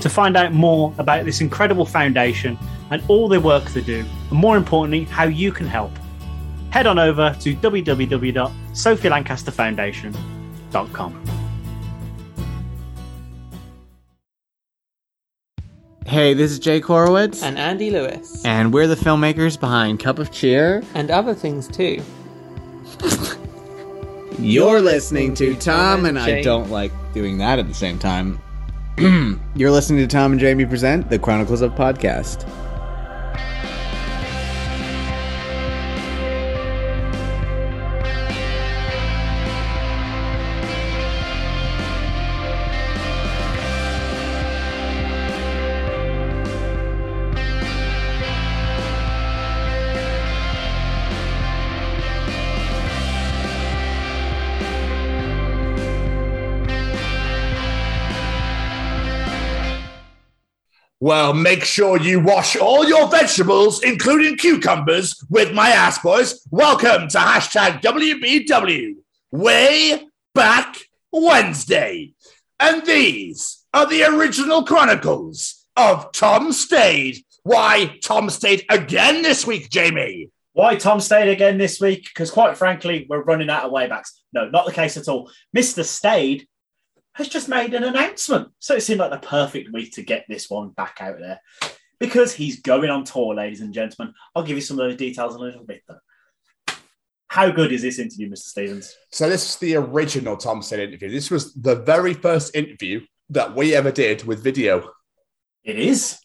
To find out more about this incredible foundation and all the work they do, and more importantly, how you can help, head on over to www.sophielancasterfoundation.com. Hey, this is Jake Horowitz. And Andy Lewis. And we're the filmmakers behind Cup of Cheer. And other things too. You're listening to Tom, and I don't like doing that at the same time. You're listening to Tom and Jamie present the Chronicles of Podcast. Well, make sure you wash all your vegetables, including cucumbers, with my ass, boys. Welcome to hashtag WBW Way Back Wednesday. And these are the original chronicles of Tom Stade. Why Tom Stade again this week, Jamie? Why Tom Stade again this week? Because quite frankly, we're running out of waybacks. No, not the case at all. Mr. Stade has just made an announcement. So it seemed like the perfect week to get this one back out there because he's going on tour, ladies and gentlemen. I'll give you some of those details in a little bit though. How good is this interview, Mr. Stevens? So this is the original Tom Stade interview. This was the very first interview that we ever did with video. It is.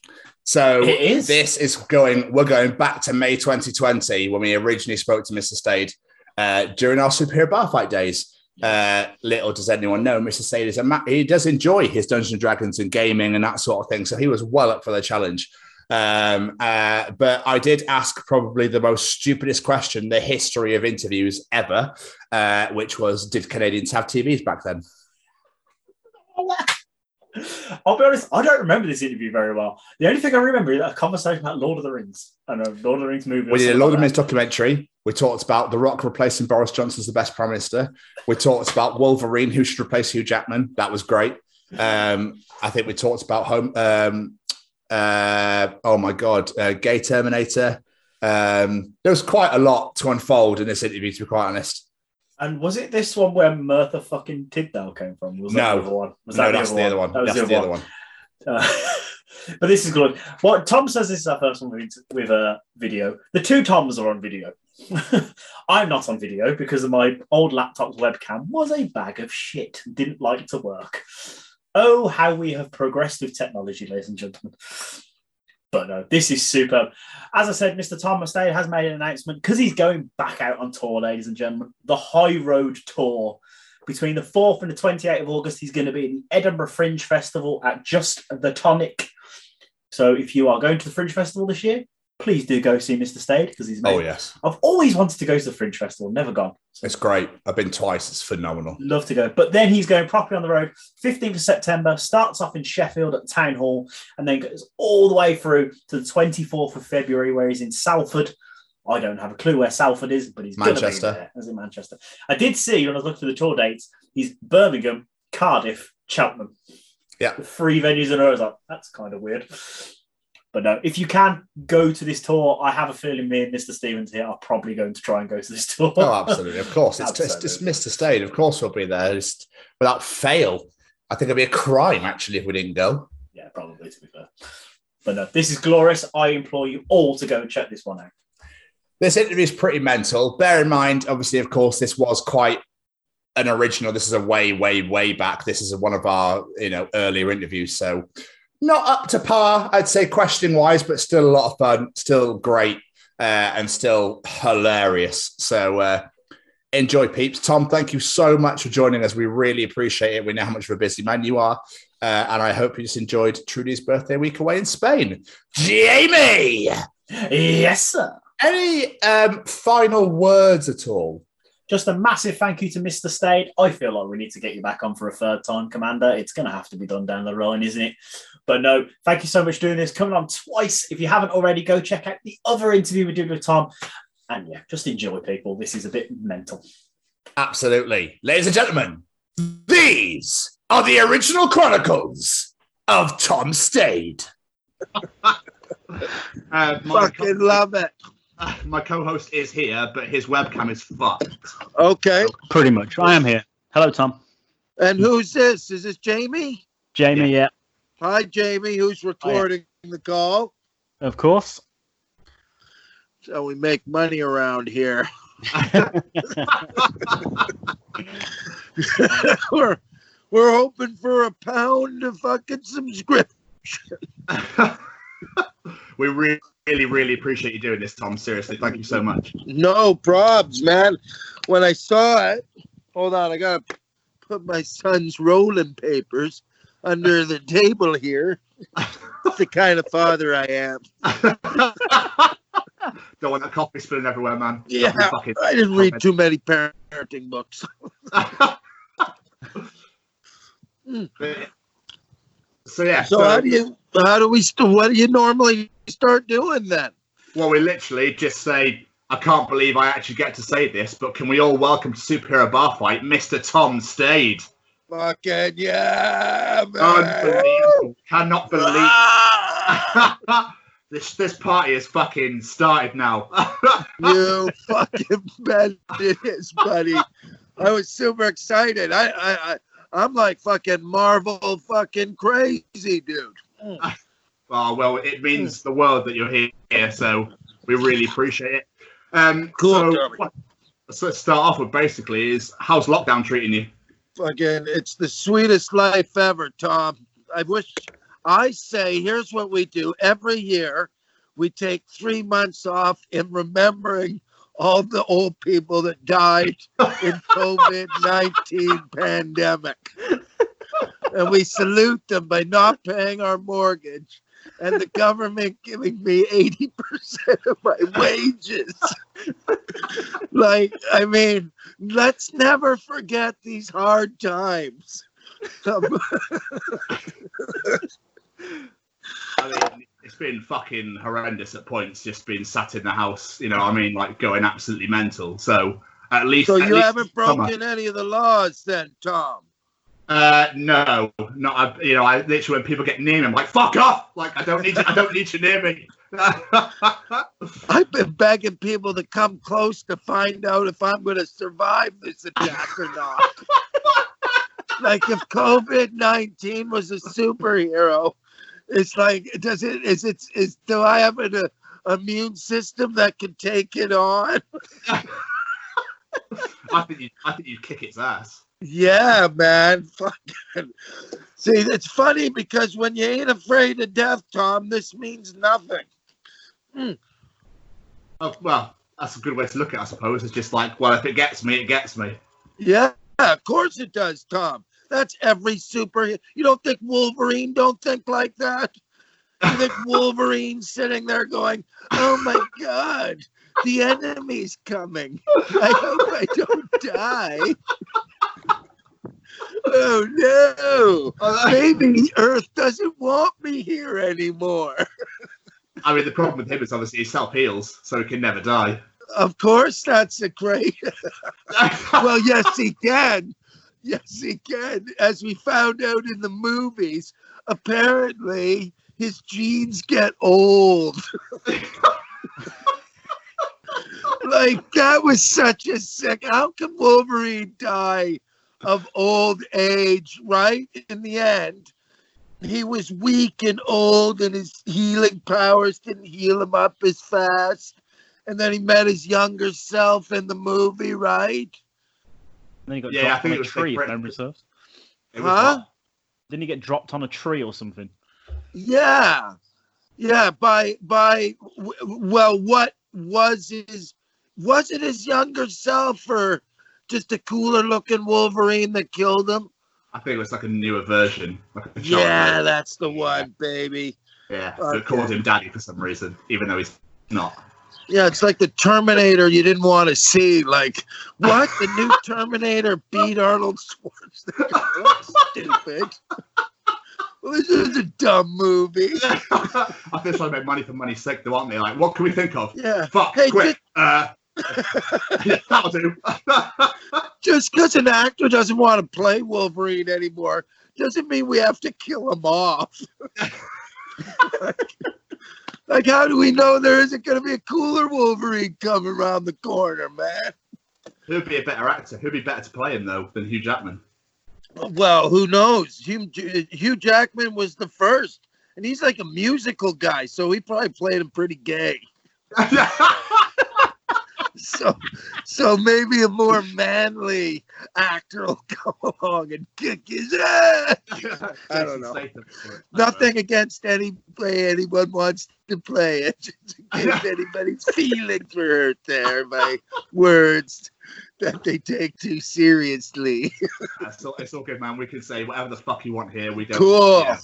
So it is. this is going, we're going back to May 2020 when we originally spoke to Mr. Stade uh, during our Superhero Bar Fight days. Uh, little does anyone know, Mr. Stade is a ma- he does enjoy his Dungeons and Dragons and gaming and that sort of thing. So he was well up for the challenge. Um, uh, but I did ask probably the most stupidest question, the history of interviews ever, uh, which was, did Canadians have TVs back then? I'll be honest, I don't remember this interview very well. The only thing I remember is a conversation about Lord of the Rings and a Lord of the Rings movie. We did a Lord of the Rings documentary. We talked about The Rock replacing Boris Johnson as the best prime minister. We talked about Wolverine, who should replace Hugh Jackman. That was great. Um, I think we talked about home. Um, uh, oh my god, uh, gay Terminator. Um, there was quite a lot to unfold in this interview, to be quite honest. And was it this one where Mirtha fucking Tidwell came from? Was no, that the other one? Was no, that that's the other one. That was that's the other one. Uh, but this is good. What Tom says this is our first one with, with a video. The two Toms are on video. I'm not on video because my old laptop's webcam was a bag of shit. Didn't like to work. Oh, how we have progressed with technology, ladies and gentlemen. But no, this is superb. As I said, Mr. Tom Mustaine has made an announcement because he's going back out on tour, ladies and gentlemen. The High Road Tour. Between the 4th and the 28th of August, he's going to be in the Edinburgh Fringe Festival at Just the Tonic. So if you are going to the Fringe Festival this year, please do go see Mr. Stade because he's oh, amazing. Oh, yes. I've always wanted to go to the Fringe Festival, never gone. So it's great. I've been twice. It's phenomenal. Love to go. But then he's going properly on the road. 15th of September, starts off in Sheffield at Town Hall, and then goes all the way through to the 24th of February, where he's in Salford. I don't have a clue where Salford is, but he's Manchester. There, as in Manchester. I did see when I was looking for the tour dates, he's Birmingham, Cardiff, Cheltenham. Yeah. Three venues in a row. I was like, that's kind of weird. But no, if you can go to this tour, I have a feeling me and Mr. Stevens here are probably going to try and go to this tour. Oh, absolutely. Of course. It's, it's, it's Absolutely. Mr. Stade. Of course we'll be there. Just without fail. I think it'd be a crime, actually, if we didn't go. Yeah, probably to be fair. But no, this is glorious. I implore you all to go and check this one out. This interview is pretty mental. Bear in mind, obviously, of course, this was quite an original. This is a way, way, way back. This is one of our, you know, earlier interviews. So not up to par, I'd say, question wise, but still a lot of fun, still great, uh, and still hilarious. So uh, enjoy, peeps. Tom, thank you so much for joining us. We really appreciate it. We know how much of a busy man you are. Uh, and I hope you just enjoyed Trudy's birthday week away in Spain. Jamie! Yes, sir. Any um, final words at all? Just a massive thank you to Mr. Stade. I feel like we need to get you back on for a third time, Commander. It's going to have to be done down the line, isn't it? But no, thank you so much for doing this. Coming on twice. If you haven't already, go check out the other interview we did with Tom. And yeah, just enjoy, people. This is a bit mental. Absolutely. Ladies and gentlemen, these are the original chronicles of Tom Stade. uh, my, Fucking love it. uh, my co-host is here, but his webcam is fucked. Okay. Pretty much. I am here. Hello, Tom. And who's this? Is this Jamie? Jamie, yeah, Hi, Jamie. Who's recording the call? of course. So we make money around here. we're we're hoping for a pound of fucking subscription. we really, really, really appreciate you doing this, Tom. Seriously, thank you so much. No probs, man. When I saw it, hold on, I gotta put my son's rolling papers under the table here. It's the kind of father I am. Don't want that coffee spilling everywhere, man. Yeah, Fucking- I didn't read too many parenting books. so yeah. So how do you how do we st- what do you normally start doing then? Well, we literally just say, I can't believe I actually get to say this, but can we all welcome to Superhero Bar Fight, Mr. Tom Stade? Fucking yeah, man. Unbelievable. Cannot believe Ah! this this party is fucking started now. you fucking bet it is, buddy. I was super excited. I, I, I I'm like fucking Marvel fucking crazy, dude. oh well, it means the world that you're here, so we really appreciate it. Um, Cool, So, Tommy. what- so let's start off with basically is how's lockdown treating you? Fucking, it's the sweetest life ever, Tom. I wish I say, here's what we do every year. We take three months off in remembering all the old people that died in COVID 19 pandemic. And we salute them by not paying our mortgage and the government giving me 80% of my wages. like, I mean, let's never forget these hard times. Um, I mean, it's been fucking horrendous at points, just being sat in the house. You know, what I mean, like going absolutely mental. So at least, so at you least haven't summer. broken any of the laws then, Tom? Uh, no, not. I, you know, I literally when people get near me, I'm like, "Fuck off!" Like I don't need, you, I don't need you near me. I've been begging people to come close to find out if I'm going to survive this attack or not. like if COVID nineteen was a superhero, it's like does it is it is do I have an uh, immune system that can take it on? I think you, I think you'd kick its ass. Yeah, man. Fucking. See, it's funny because when you ain't afraid of death, Tom, this means nothing. Hmm. Oh, well, that's a good way to look at it, I suppose. It's just like, well, if it gets me, it gets me. Yeah, of course it does, Tom. That's every super. You don't think Wolverine don't think like that? You think Wolverine sitting there going, "Oh my God, the enemy's coming. I hope I don't die." Oh no, uh, maybe Earth doesn't want me here anymore. I mean, the problem with him is obviously he self heals, so he can never die. Of course, that's a great. well, yes, he can. Yes, he can. As we found out in the movies, apparently his genes get old. like that was such a sick. How can Wolverine die of old age? Right in the end, he was weak and old, and his healing powers didn't heal him up as fast. And then he met his younger self in the movie, right? then he got Yeah, I dropped think on a tree, Big if memory serves. Huh? what? Didn't he get dropped on a tree or something? Yeah, yeah. By by, well, what was his? Was it his younger self, or just a cooler looking Wolverine that killed him? I think it was like a newer version. Like a Yeah, version. that's the one, baby. yeah. Okay. it called him daddy for some reason, even though he's not. Yeah, it's like the Terminator you didn't want to see. Like, what? The new Terminator beat Arnold Schwarzenegger? Stupid. Well, this is a dumb movie. I think they're trying money for money's sake, though, aren't they? Like, what can we think of? Yeah. Fuck, Hey, quick. Uh, yeah, that'll do. Just because an actor doesn't want to play Wolverine anymore doesn't mean we have to kill him off. like, like, how do we know there isn't going to be a cooler Wolverine coming around the corner, man? Who'd be a better actor? Who'd be better to play him, though, than Hugh Jackman? Well, who knows? Hugh, Hugh Jackman was the first, and he's like a musical guy, so he probably played him pretty gay. So, so maybe a more manly actor will come along and kick his ass. I don't know. Nothing against any play anyone wants to play it. Just against anybody's feelings were hurt there by words that they take too seriously. It's all, it's all good, man. We can say whatever the fuck you want here. We don't. Cool. yeah.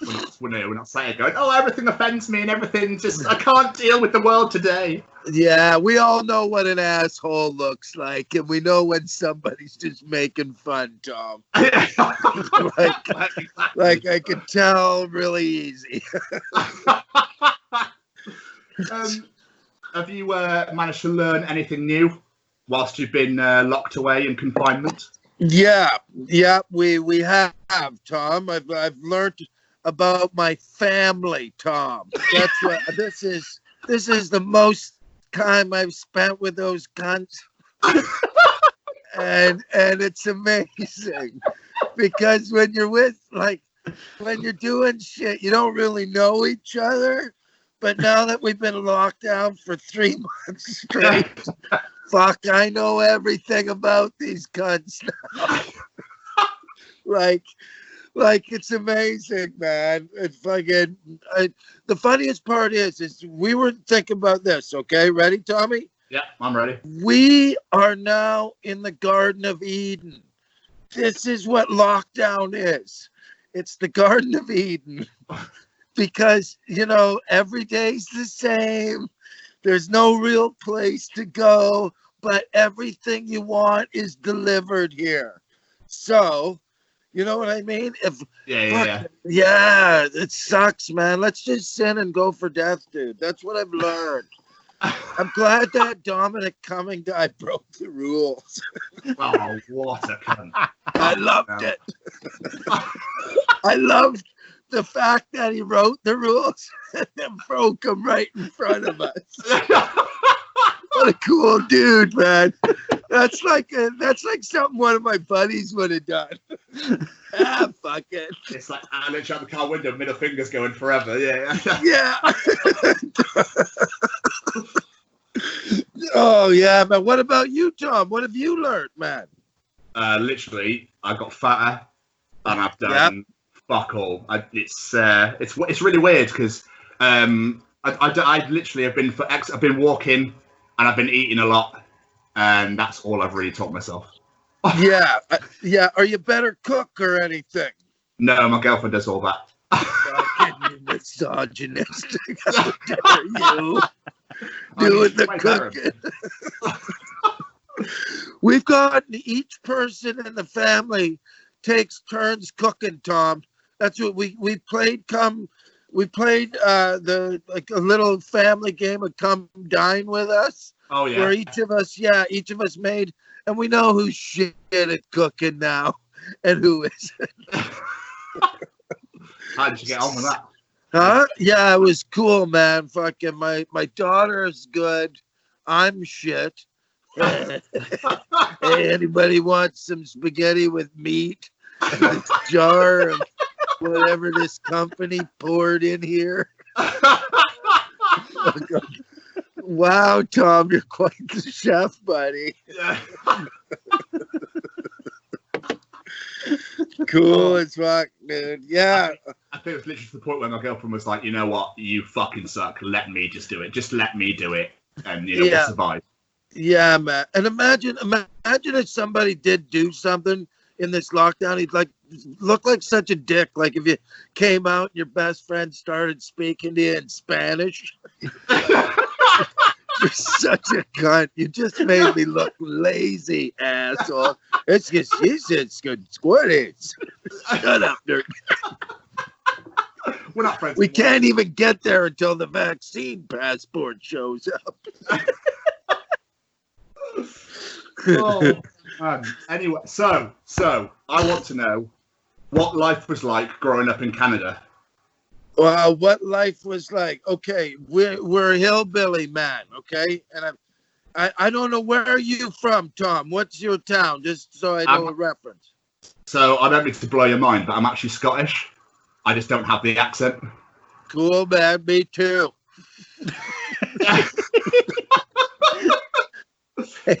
We're not, we're, not, we're not saying going, oh, everything offends me and everything just, I can't deal with the world today. Yeah, we all know what an asshole looks like, and we know when somebody's just making fun, Tom. like, like I could tell really easy. um, have you uh, managed to learn anything new whilst you've been uh, locked away in confinement? Yeah, yeah, we we have, Tom. I've I've learned about my family, Tom. That's what this is. This is the most time I've spent with those guns, and and it's amazing because when you're with like when you're doing shit, you don't really know each other. But now that we've been locked down for three months straight, fuck, I know everything about these cunts now. like, like it's amazing, man. It's fucking. I, the funniest part is, is we were thinking about this. Okay, ready, Tommy? Yeah, I'm ready. We are now in the Garden of Eden. This is what lockdown is. It's the Garden of Eden. Because, you know, every day's the same. There's no real place to go, but everything you want is delivered here. So, you know what I mean? If Yeah, yeah, yeah. Yeah, it sucks, man. Let's just sin and go for death, dude. That's what I've learned. I'm glad that Dominic Cumming guy broke the rules. Oh, what a cunt. I loved it. I loved the fact that he wrote the rules and then broke them right in front of us. What a cool dude, man. That's like a, that's like something one of my buddies would have done. ah, fuck it. It's like I literally out the car window, middle fingers going forever. Yeah. Yeah. oh yeah, man. What about you, Tom? What have you learned, man? uh, literally, I got fatter, and I've done fuck all. I, it's uh, it's it's really weird because um, I, I, I literally have been for ex- I've been walking and I've been eating a lot, and that's all I've really taught myself. Yeah, uh, yeah. Are you a better cook or anything? No, my girlfriend does all that. Fucking misogynistic. How dare you doing the cooking? We've gotten each person in the family takes turns cooking, Tom. That's what we we played. Come, we played uh the like a little family game of come dine with us. Oh yeah. where each of us, yeah, each of us made, and we know who's shit at cooking now and who isn't. How did you get on with that? Huh? Yeah, it was cool, man. Fucking my my daughter's good. I'm shit. hey, anybody wants some spaghetti with meat? Jar of whatever this company poured in here. Wow, Tom, you're quite the chef, buddy. Cool oh. as fuck, dude. Yeah. I think it was literally to the point where my girlfriend was like, you know what, you fucking suck. Let me just do it. Just let me do it. And you know, Yeah. we'll survive. Yeah, man. And imagine, imagine if somebody did do something in this lockdown. He'd like look like such a dick. Like if you came out and your best friend started speaking to you in Spanish. You're such a cunt. You just made me look lazy, asshole. It's just you said good squirties. Shut up, nerd. We're not friends. We anymore. can't even get there until the vaccine passport shows up. Oh, man. Anyway, so so I want to know what life was like growing up in Canada. Well, what life was like. Okay, we're we're a hillbilly man, okay? And I I, I don't know where are you from, Tom? What's your town? Just so I know I'm- a reference. So I don't mean to blow your mind, but I'm actually Scottish. I just don't have the accent. Cool, man. Me too.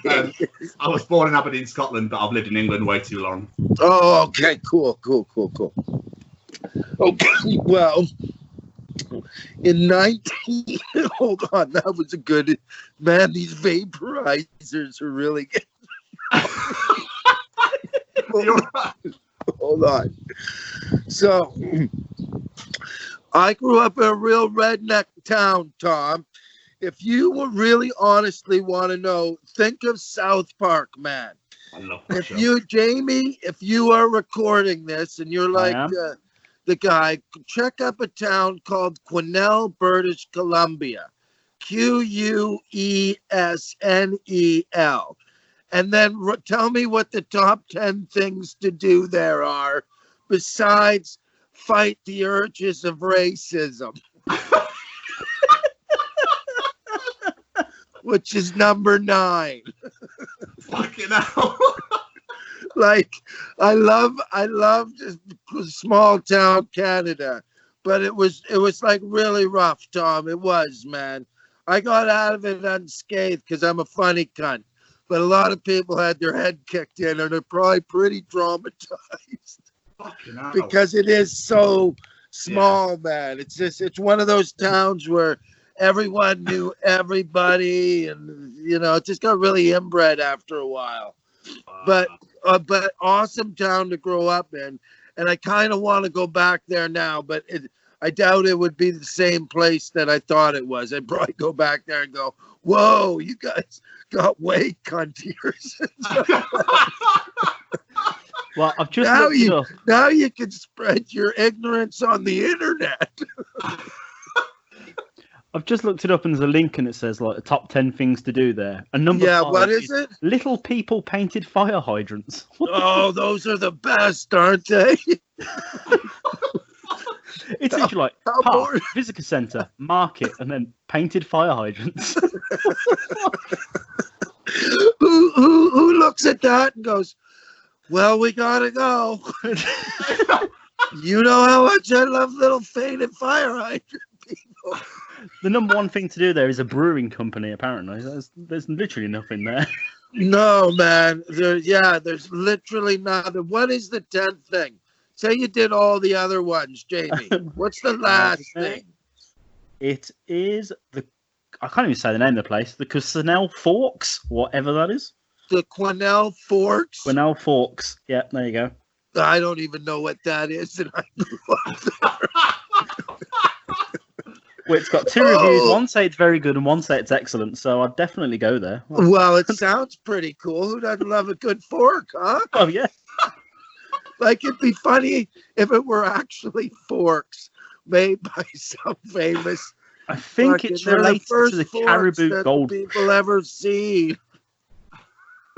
Um, I was born in Aberdeen, Scotland, but I've lived in England way too long. Oh, okay, cool, cool, cool, cool. Okay, well, in 19, hold on, that was a good, man, these vaporizers are really good. Hold on. So, I grew up in a real redneck town, Tom. If you will really honestly want to know, think of South Park, man. I love if show. you jamie if you are recording this and you're like am. uh, the guy check up a town called Quesnel british columbia q-u-e-s-n-e-l and then r- tell me what the top 10 things to do there are besides fight the urges of racism which is number nine Fucking hell. like I love I love small town Canada, but it was it was like really rough, Tom. It was, man. I got out of it unscathed because I'm a funny cunt. But a lot of people had their head kicked in and they're probably pretty traumatized Fucking hell. because it is so small, man. It's just it's one of those towns where everyone knew everybody and you know, it just got really inbred after a while but uh, but awesome town to grow up in, and I kind of want to go back there now, but it, I doubt it would be the same place that I thought it was. I'd probably go back there and go, "Whoa, you guys got way cuntier." Well, I've just Now you- up. now you can spread your ignorance on the internet. I've just looked it up, and there's a link, and it says like the top ten things to do there. And number yeah, five what is it? Little people painted fire hydrants. Oh, those are the best, aren't they? It's literally like How park, boring. visitor centre, market, and then painted fire hydrants. who who who looks at that and goes, "Well, we gotta go." you know how much I love little faded fire hydrant people. The number one thing to do there is a brewing company. Apparently, there's, there's literally nothing there. No, man. There, yeah, there's literally nothing. What is the tenth thing? Say you did all the other ones, Jamie. What's the last thing? It is the I can't even say the name of the place. The Cusnell Forks, whatever that is. The Quesnel Forks. Quesnel Forks. Yeah, there you go. I don't even know what that is, and I grew up there. Well, it's got two Oh. reviews. One say it's very good, and one say it's excellent. So I'd definitely go there. Well, it sounds pretty cool. Who doesn't love a good fork, huh? Oh yeah, Like it'd be funny if it were actually forks made by some famous. I think it's they're the related to the Cariboo Gold. people ever seen.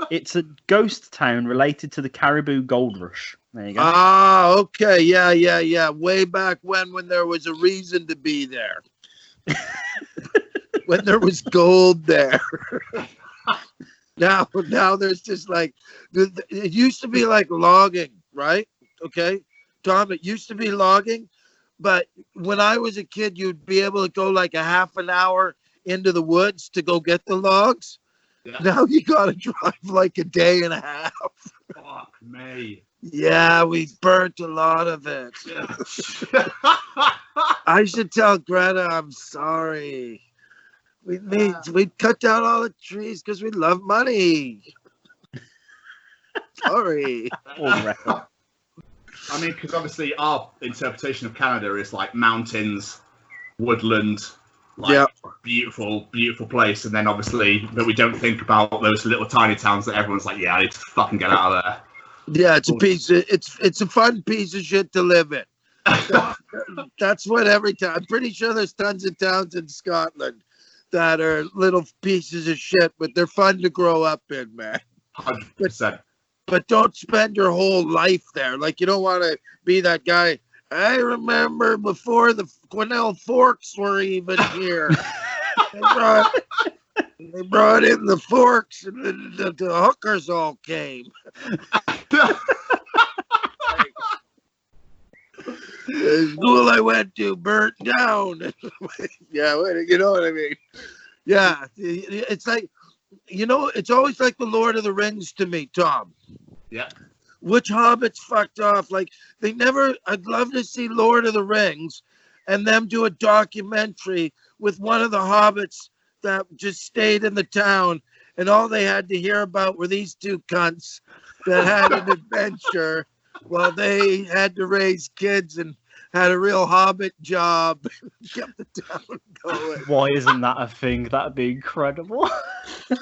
It's a ghost town related to the Cariboo Gold Rush. There you go. Ah, okay, yeah, yeah, yeah. Way back when, when there was a reason to be there, when there was gold there. now, now there's just like it used to be like logging, right? Okay, Tom, it used to be logging, but when I was a kid, you'd be able to go like a half an hour into the woods to go get the logs. Yeah. Now you got to drive like a day and a half. Fuck me. Yeah, we burnt a lot of it. I should tell Greta I'm sorry. We made we cut down all the trees because we love money. sorry. On. I mean, because obviously our interpretation of Canada is like mountains, woodland, like Yeah. beautiful, beautiful place, and then obviously that we don't think about those little tiny towns that everyone's like, yeah, I need to fucking get out of there. Yeah, it's a piece. Of, it's it's a fun piece of shit to live in. That's what every time. I'm pretty sure there's tons of towns in Scotland that are little pieces of shit, but they're fun to grow up in, man. Hundred percent. But don't spend your whole life there. Like you don't want to be that guy. I remember before the Quesnel forks were even here. Uh, they, brought, in the forks, and the, the, the hookers all came. The school I went to burnt down. yeah, you know what I mean? Yeah, it's like, you know, it's always like the Lord of the Rings to me, Tom. Yeah. Which hobbits fucked off? Like, they never, I'd love to see Lord of the Rings and them do a documentary with one of the hobbits that just stayed in the town and all they had to hear about were these two cunts that had an adventure while they had to raise kids and had a real hobbit job kept the town going Why isn't that a thing? That'd be incredible.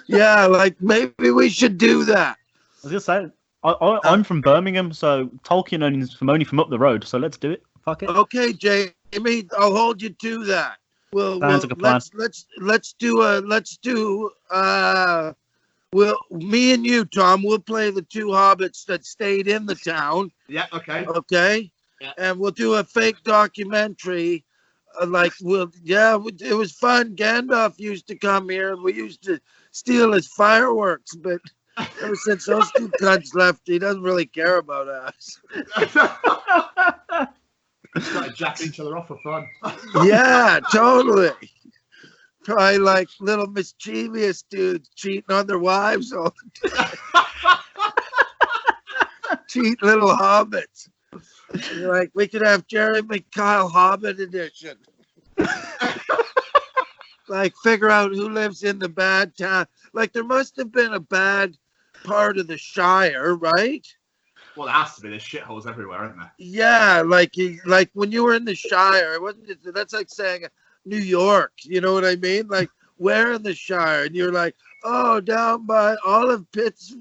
Yeah like maybe we should do that was gonna say, I, I, I'm from Birmingham, so Tolkien only from only from up the road. So let's do it. Fuck it. okay jamie i'll hold you to that well, Sounds well like a plan. let's let's let's do a let's do uh well me and you tom we'll play the two hobbits that stayed in the town Yeah. Okay. okay Yeah. and we'll do a fake documentary uh, like we'll yeah we- it was fun gandalf used to come here and we used to steal his fireworks but ever since those two cunts left he doesn't really care about us Started jacking each other off for fun. yeah totally. Probably like little mischievous dudes cheating on their wives all the time. Cheat little hobbits. You're like we could have jeremy kyle hobbit edition. Like figure out who lives in the bad town. Like there must have been a bad part of the shire right Well, there has to be. There's shitholes everywhere, aren't there? yeah like like when you were in the shire it wasn't that's like saying new york you know what i mean? Like where in the shire? And you're like oh down by olive pits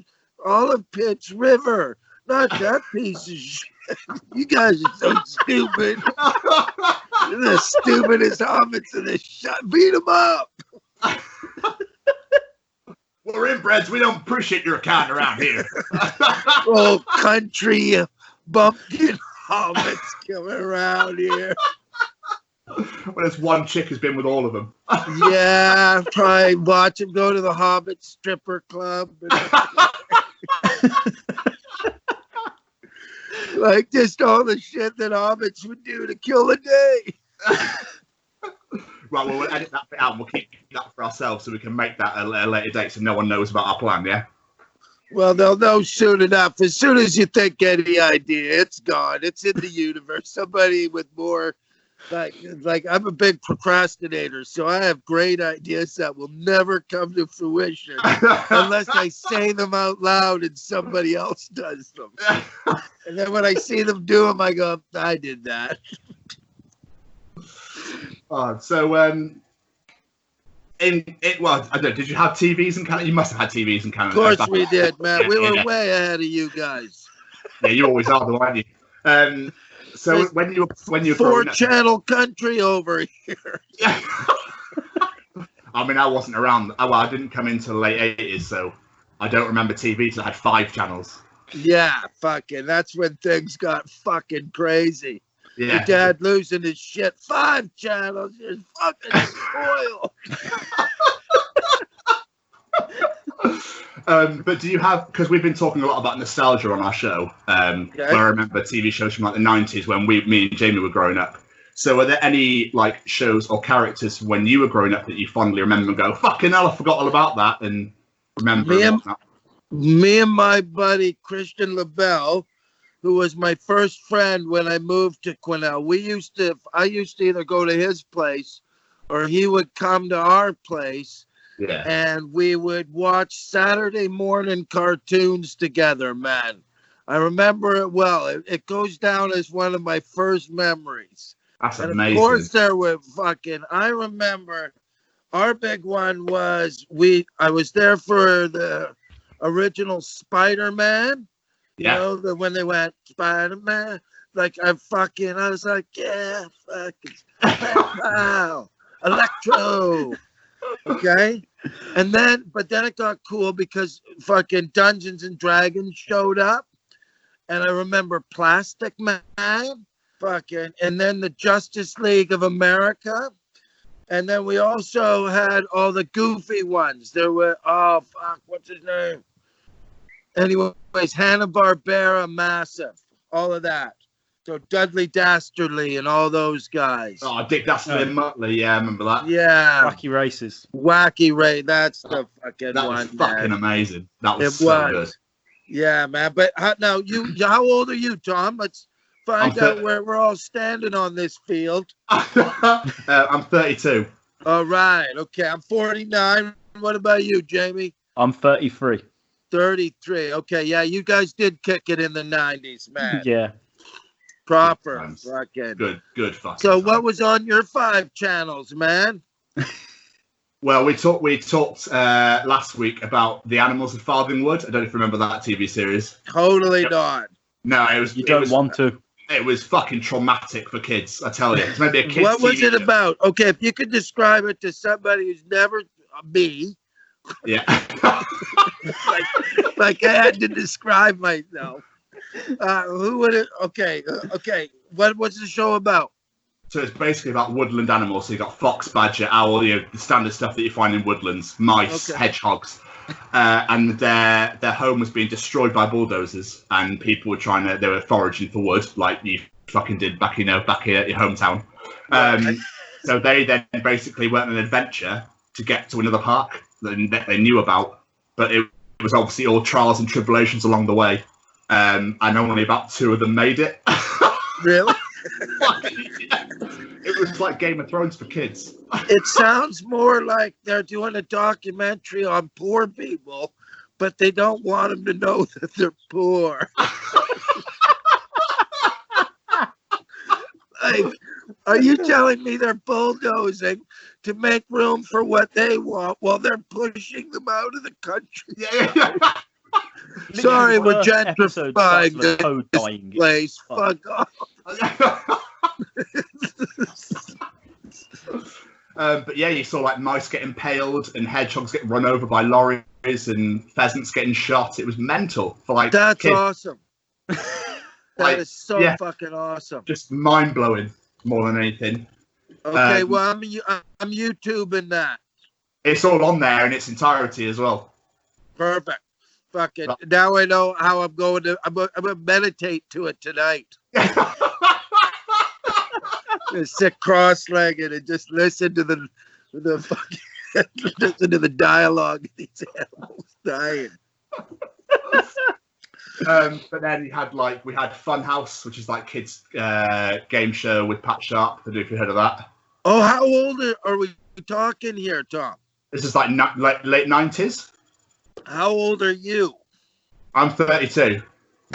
olive pits river. Not that piece of shit. You guys are so stupid. You're the stupidest hobbits in the shot beat them up We're inbreds. We don't appreciate your kind around here. oh country bumpkin hobbits coming around here well, there's one chick who's been with all of them. yeah, probably watch him go to the Hobbit stripper club. like just all the shit that hobbits would do to kill a day. Right, well, we'll edit that bit out and we'll keep that for ourselves so we can make that at a later date so no one knows about our plan, yeah? Well, they'll know soon enough. As soon as you think any idea, it's gone. It's in the universe. Somebody with more, like, like I'm a big procrastinator, so I have great ideas that will never come to fruition unless I say them out loud and somebody else does them. And then when I see them do them, I go, I did that. Oh, so, um, in it well, I don't know, did you have TVs in Canada? You must have had TVs in Canada. Of course Back- we did, man. We were Yeah. way ahead of you guys. Yeah, you always are, though, aren't you? Um, so when you when you Four growing up, channel country over here. Yeah. I mean, I wasn't around. Well, I didn't come into the late eighties, so I don't remember TV till I had five channels. Yeah, fucking. That's when things got fucking crazy. Your dad losing his shit. Five channels. You're fucking spoiled. um, but do you have because we've been talking a lot about nostalgia on our show? Um, Okay. I remember TV shows from like the nineties when we, me and Jamie were growing up. So, are there any like shows or characters when you were growing up that you fondly remember and go, "Fucking hell, I forgot all about that," and remember? Me and and- me and my buddy Christian LaBelle, who was my first friend when I moved to Quesnel, we used to, I used to either go to his place or he would come to our place yeah, and we would watch Saturday morning cartoons together, man. I remember it well. It, it goes down as one of my first memories. that's And amazing. of course, there were fucking. I remember our big one was we. I was there for the original Spider Man. You yeah, know, the when they went Spider Man. Like I fucking, I was like, yeah, fucking, wow, Electro. Okay, and then, but then it got cool because fucking Dungeons and Dragons showed up, and I remember Plastic Man fucking and then the Justice League of America. And then we also had all the goofy ones. There were oh fuck, what's his name? Anyways, Hanna Barbera, massive, all of that. So Dudley Dastardly and all those guys. oh, Dick Dastardly and Muttley. Yeah, I remember that. Yeah, Wacky races. Wacky Ray. That's the fucking That one. was fucking man. amazing. That was It so was. Yeah, man. But how, now you, how old are you, Tom? Let's find I'm out thir- where we're all standing on this field. uh, I'm 32. All right. Okay. I'm 49. What about you, Jamie? I'm 33. 33. Okay. Yeah, you guys did kick it in the 90s, man. Yeah. Proper. Times. Fucking. Good, good fucking. So, time. what was on your five channels, man? Well, we talked we talked uh, last week about the animals of Farthing Wood. I don't know if you remember that TV series. Totally Yep. not. No, it was You it don't was, want to. it was fucking traumatic for kids. I tell you, it's maybe a kids. What was TV it show. about? Okay, if you could describe it to somebody who's never uh, me, Yeah. like, like I had to describe myself. Uh, who would it? Okay, uh, okay. What was the show about? so it's basically about woodland animals. So you got fox, badger, owl, you know, the standard stuff that you find in woodlands, mice, Okay. hedgehogs. Uh, and their their home was being destroyed by bulldozers, and people were trying to they were foraging for wood, like you fucking did back you know back here at your hometown. Um, so they then basically went on an adventure to get to another park that they knew about, but it was obviously all trials and tribulations along the way. Um, and only about two of them made it. Really? it was like Game of Thrones for kids. it sounds more like they're doing a documentary on poor people, but they don't want them to know that they're poor. like, are you telling me they're bulldozing to make room for what they want while they're pushing them out of the country? Sorry, we're First episode gentrifying this dying. place. Fuck. Fuck off. um, but yeah, you saw like mice get impaled and hedgehogs get run over by lorries and pheasants getting shot. It was mental for like That's kids. awesome. That Like, is so yeah. fucking awesome. Just mind blowing more than anything. Okay, Um, well, I'm you- I'm YouTubing that. It's all on there in its entirety as well. Perfect. Fucking Well- now I know how I'm going to. I'm, gonna- meditate to it tonight. Gonna sit cross-legged and just listen to the the fucking listen to the dialogue these animals dying. um, but then you had like we had Funhouse, which is like kids uh, game show with Pat Sharp. I don't know if you heard of that. Oh, how old are, we talking here, Tom? This is like ni- like late nineties. How old are you? I'm 32.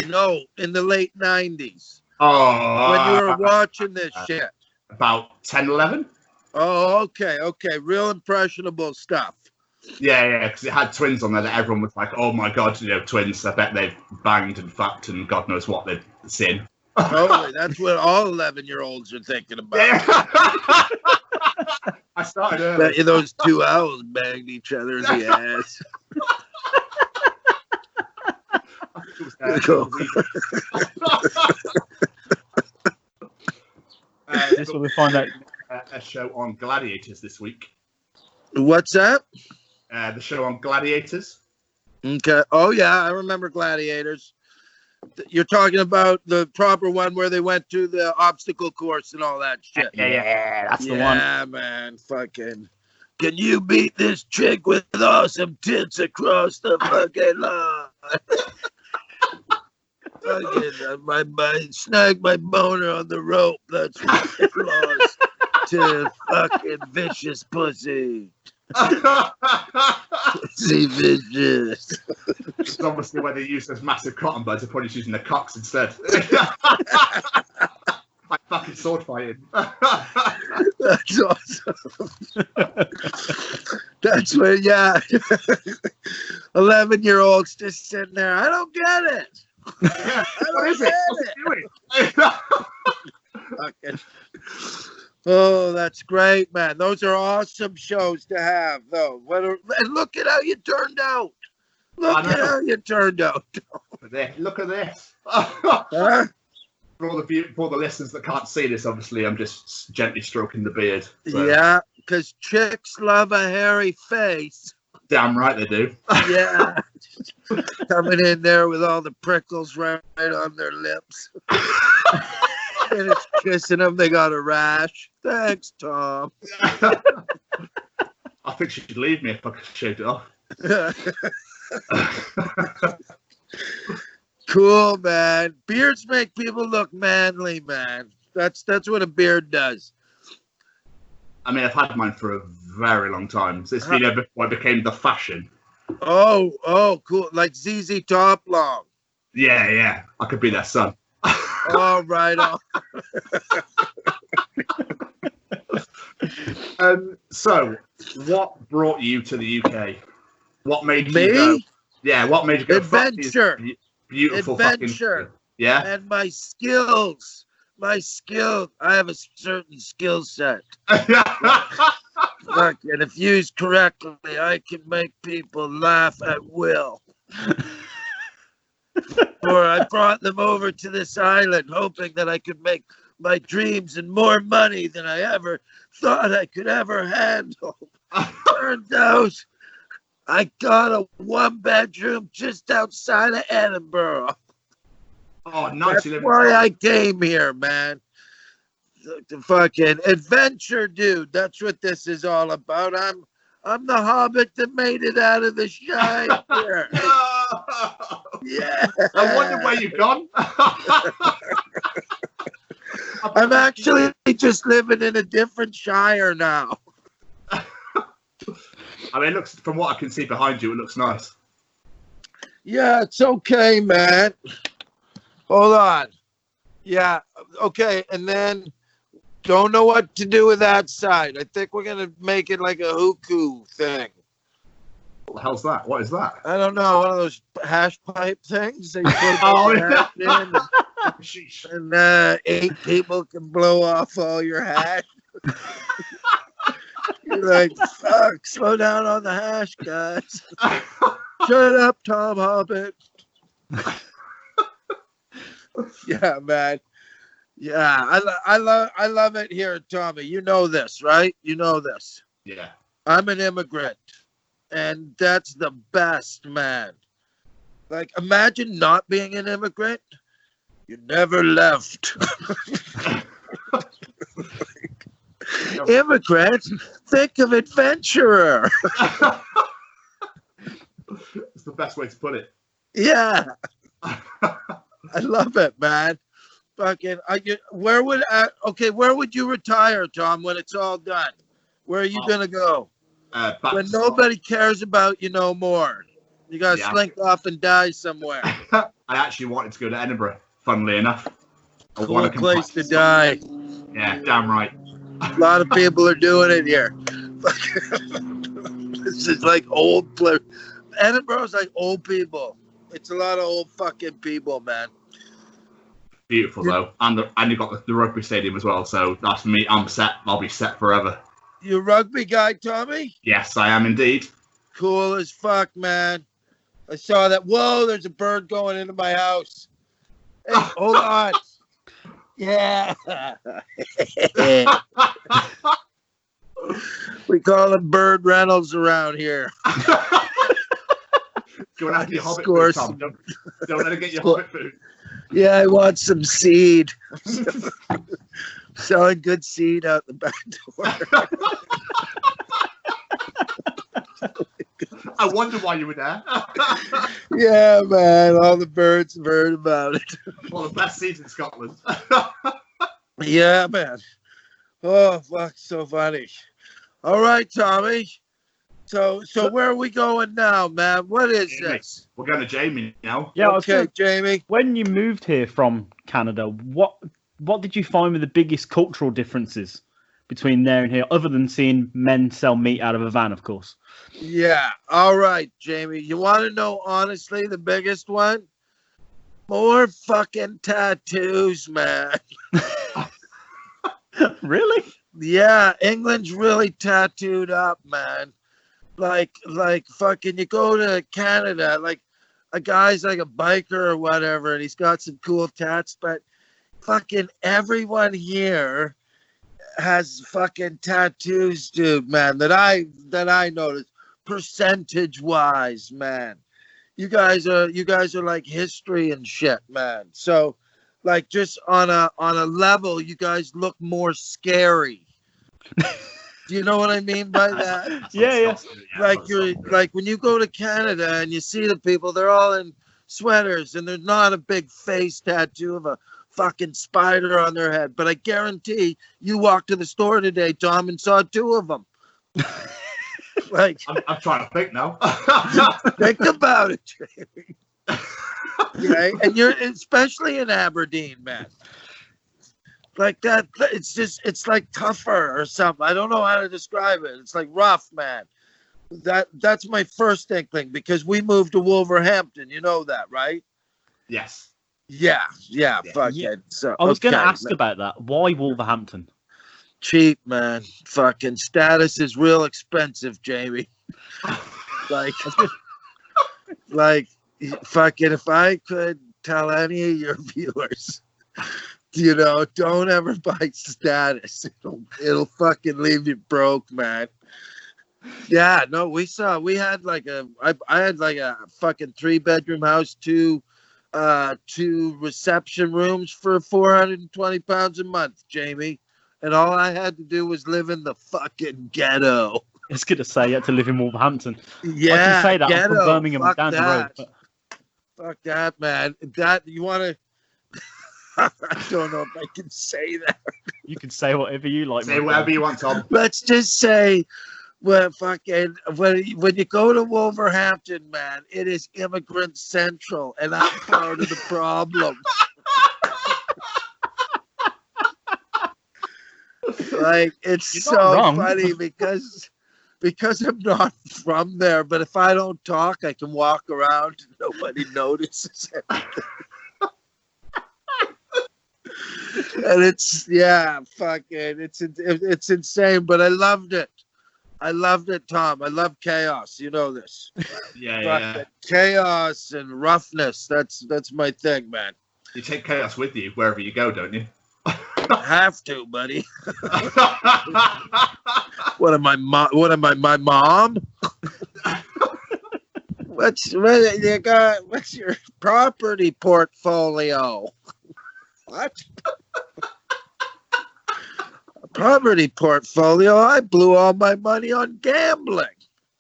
No, in the late '90s Oh, when you were uh, watching this shit. about 10, 11. Oh, okay, okay, real impressionable stuff. Yeah, yeah, because it had twins on there that everyone was like, "Oh my god, you know, twins! I bet they've banged and fucked and God knows what they've seen." Totally, that's what all eleven-year-olds are thinking about. Yeah. I started early. Bet you those two owls banged each other in the ass. I think uh, This will we find out. a, a show on gladiators this week. What's that? Uh, the show on gladiators. Okay. Oh yeah, I remember Gladiators. You're talking about the proper one where they went to the obstacle course and all that shit. Yeah, yeah, that's the one. Yeah, man. Fucking. Can you beat this chick with awesome tits across the fucking line? fucking, uh, my, my, snag my boner on the rope. That's what I lost to fucking vicious pussy. Vicious. It's obviously where they use those massive cotton buds, they're probably just using the cocks instead. like fucking sword fighting. That's awesome. That's where, yeah. 11 year olds just sitting there. I don't get it. Yeah, what is it? What's it doing? Oh, that's great, man. Those are awesome shows to have, though. What are, and look at how you turned out. Look at how you turned out. Look at this. Look at this. Huh? for all the for all the listeners that can't see this, obviously, I'm just gently stroking the beard. So, Yeah, because chicks love a hairy face. damn right they do. Yeah. Coming in there with all the prickles right, right on their lips. and it's kissing them. They got a rash. Thanks, Tom. I think she'd leave me if I could shaved it off. cool, man. Beards make people look manly, man. That's that's what a beard does. I mean, I've had mine for a very long time. So it's been before it became the fashion. Oh, oh, cool. Like ZZ Top Long. Yeah, yeah. I could be their son. All right. Um, so, what brought you to the UK? What made you Me? go? Yeah, what made you go? Adventure. Beautiful Adventure. fucking. Yeah. and my skills. My skill. I have a certain skill set. Look, and if used correctly, I can make people laugh at will. or I brought them over to this island hoping that I could make my dreams and more money than I ever thought I could ever handle. Turns out I got a one bedroom just outside of Edinburgh. oh, nice. That's why I came here, man. The, the fucking adventure, dude. That's what this is all about. I'm I'm the hobbit that made it out of the shire. yeah. I wonder where you've gone. I'm actually just living in a different shire now. I mean, it looks from what I can see behind you, it looks nice. Yeah, it's okay, man. Hold on. Yeah, okay, and then don't know what to do with that side. I think we're gonna make it like a hookah thing. What the hell's that? What is that? I don't know, one of those hash pipe things. You put Oh, the yeah. hash in and, and uh, eight people can blow off all your hash. You're like, fuck, slow down on the hash, guys. Shut up, Tom Hobbit. yeah, man. Yeah, I, lo- I love I love it here, Tommy. You know this, right? You know this. yeah. I'm an immigrant, and that's the best, man. Like, imagine not being an immigrant. You never left. Immigrant, think of adventurer. it's the best way to put it. Yeah, I love it, man. Fucking, I get, where would I, okay, where would you retire, Tom, when it's all done? Where are you Oh. gonna go? Uh, When nobody cares about you no more. You gotta Yeah. slink off and die somewhere. I actually wanted to go to Edinburgh, funnily enough. I Cool place to die. Yeah, damn right. A lot of people are doing it here. this is like old. Edinburgh's like old people. It's a lot of old fucking people, man. Beautiful though, and the, and you got the, the rugby stadium as well. So that's me. I'm set. I'll be set forever. You a rugby guy, Tommy? Yes, I am indeed. Cool as fuck, man. I saw that. Whoa, there's a bird going into my house. Hey, hold on. Yeah. we call him Bird Reynolds around here. Going after your hobbit food, Tom. Don't, don't let her get your hobbit food. Yeah, I want some seed. Selling good seed out the back door. I wonder why you were there. Yeah, man. All the birds have heard about it. One of the best seeds in Scotland. Yeah, man. Oh, fuck, so funny. All right, Tommy. So, so where are we going now, man? What is Jamie. this? We're going to Jamie now. Yeah, okay, gonna- Jamie. when you moved here from Canada, what what did you find were the biggest cultural differences between there and here, other than seeing men sell meat out of a van, of course? Yeah. All right, Jamie. You want to know honestly the biggest one? More fucking tattoos, man. really? Yeah, England's really tattooed up, man. Like, like fucking, you go to Canada, like a guy's like a biker or whatever, and he's got some cool tats, but fucking everyone here has fucking tattoos, dude, man. That I that I noticed, percentage wise, man. You guys are you guys are like history and shit, man. So, like, just on a on a level, you guys look more scary. Do you know what I mean by that? Yeah, yeah. like you're like when you go to Canada and you see the people, they're all in sweaters and there's not a big face tattoo of a fucking spider on their head. But I guarantee you walked to the store today, Tom, and saw two of them. like, I'm, I'm trying to think now. think about it, Jamie. okay, and you're especially in Aberdeen, man. Like that, it's just it's like tougher or something. I don't know how to describe it. It's like rough, man. That that's my first inkling because we moved to Wolverhampton. You know that, right? yes. Yeah, yeah, Yeah. fuck Yeah. So I was going to ask man. about that. Why Wolverhampton? cheap, man. Fucking status is real expensive, Jamie. like, like, fucking, if I could tell any of your viewers, you know, don't ever buy status. It'll, it'll fucking leave you broke, man. Yeah, no, we saw, we had like a, I, I had like a fucking three bedroom house, two, uh, two reception rooms for 420 pounds a month, Jamie and all I had to do was live in the fucking ghetto. I was going to say you had to live in Wolverhampton. Yeah, I can say that I'm ghetto. from Birmingham Fuck down the that. road. But Fuck that, man. That you want to? I don't know if I can say that. you can say whatever you like. Say whatever you want, Tom. Let's just say, well, fucking when when you go to Wolverhampton, man, it is immigrant central, and I'm part of the problem. like it's You're so funny because because I'm not from there, but if I don't talk, I can walk around and nobody notices it. and it's yeah, fucking it's it's insane, but I loved it. I loved it, Tom. I love chaos. You know this. Yeah, yeah. Chaos and roughness. That's that's my thing, man. You take chaos with you wherever you go, don't you? Have to, buddy. What am I? Mo- what am I? My mom? what's what you got? What's your property portfolio? What? Property portfolio? I blew all my money on gambling.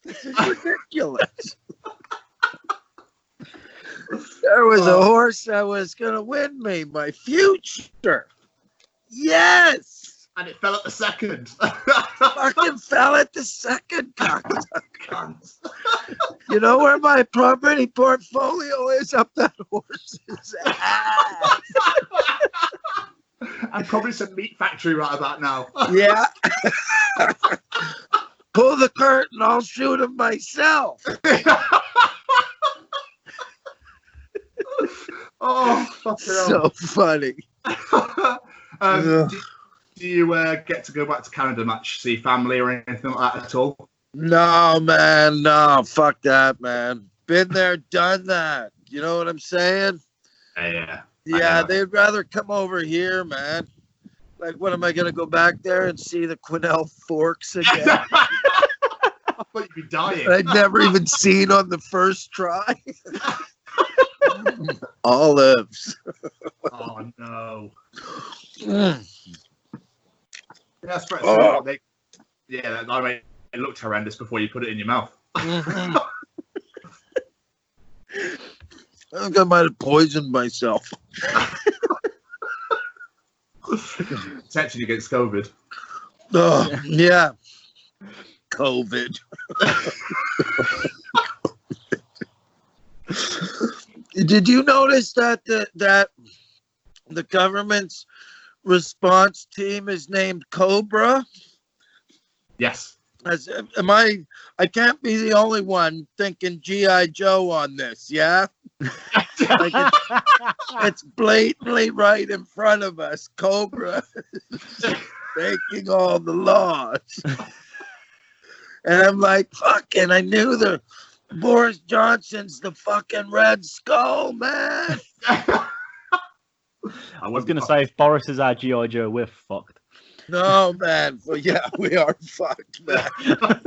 This is ridiculous. there was a horse that was gonna win me my future. Yes. and it fell at the second. fucking fell at the second. You know where my property portfolio is up that horse's ass. and probably some meat factory right about now. Yeah. Pull the curtain, I'll shoot him myself. oh. So funny. um, do, do you uh, get to go back to Canada much? See family or anything like that at all? No, man, no, fuck that, man. Been there, done that. You know what I'm saying? Yeah. Yeah, they'd rather come over here, man. Like, what am I gonna go back there and see the Quesnel Forks again? But you'd be dying. I'd never even seen on the first try. Olives. Oh no. Yeah, that's right. Oh. They, yeah, I mean, it looked horrendous before you put it in your mouth. Mhm. I think I might have poisoned myself. Protection against COVID. Oh, yeah. COVID. Did you notice that the, that the government's response team is named Cobra? Yes. As, am I? I can't be the only one thinking GI Joe on this. Yeah, like it's, it's blatantly right in front of us. Cobra breaking all the laws, and I'm like, fucking. I knew the Boris Johnson's the fucking Red Skull, man. I was going to say, if Boris is our G.I. Joe, we're fucked. No, man. Well, yeah, we are fucked, man.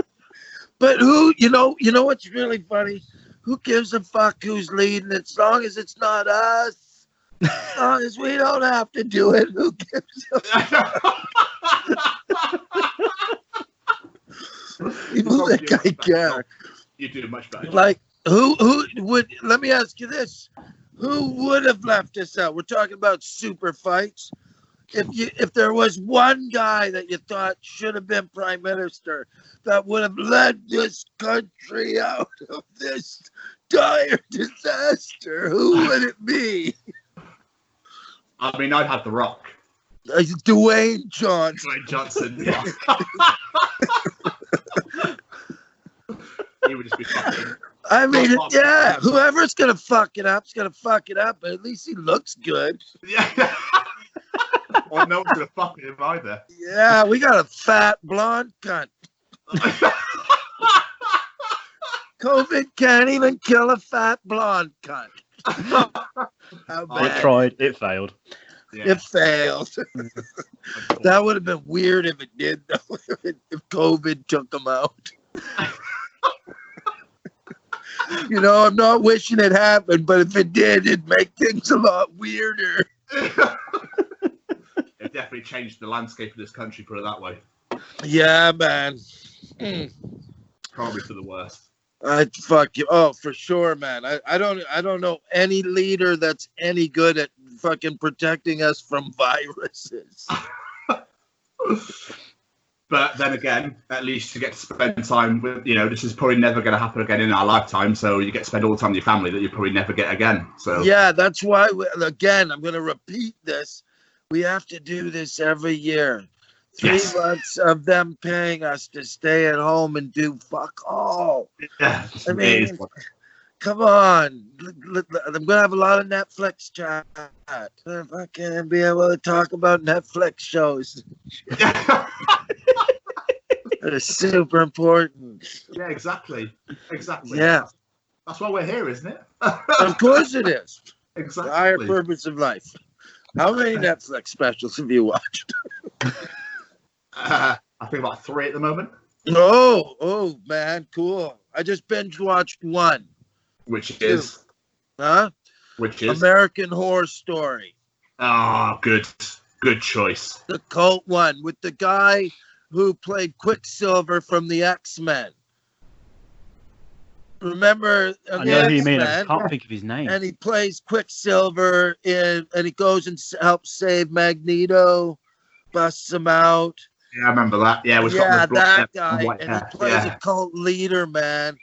but who, you know, you know what's really funny? Who gives a fuck who's leading? As long as it's not us. As long as we don't have to do it, who gives a fuck? people think I care? You do much better. Like who who would let me ask you this. Who would have left us out? We're talking about super fights. If you if there was one guy that you thought should have been prime minister that would have led this country out of this dire disaster, who would it be? I mean, I'd have The Rock. Uh, Dwayne Johnson. Dwayne Johnson. Yeah. he would just be fucking. I mean, yeah, whoever's gonna fuck it up, up's gonna fuck it up, but at least he looks good. Yeah. well, no one's gonna fuck with him either. Yeah, we got a fat blonde cunt. COVID can't even kill a fat blonde cunt. How It bad? tried, it failed. Yeah. It failed. that would have been weird if it did, though. If, if COVID took him out. you know, I'm not wishing it happened, but if it did, it'd make things a lot weirder. It definitely changed the landscape of this country. Put it that way. Yeah, man. Mm. Probably for the worst. I fuck you. Oh, for sure, man. I, I don't I don't know any leader that's any good at fucking protecting us from viruses. But then again, at least you get to spend time with, you know, this is probably never going to happen again in our lifetime. So you get to spend all the time with your family that you probably never get again. So Yeah, that's why. We, again, I'm going to repeat this. We have to do this every year. Three Yes. months of them paying us to stay at home and do fuck all. yeah, I it mean, Come on, I'm gonna have a lot of Netflix chat. If I can be able to talk about Netflix shows that are super important. yeah, exactly, exactly. Yeah, that's why we're here, isn't it? of course it is. Exactly. The higher purpose of life. How many Netflix specials have you watched? Uh, I think about three at the moment, Oh, oh man, cool. I just binge watched one. which is Huh? which is American Horror Story. ah good, good choice. the cult one with the guy who played Quicksilver from the X Men. Remember I the know who you mean. I X-Men? can't think of his name. And he plays Quicksilver in, and he goes and helps save Magneto, busts him out. Yeah, I remember that. Yeah, we've yeah, got the black that hair guy, and and he plays Yeah. a cult leader, man.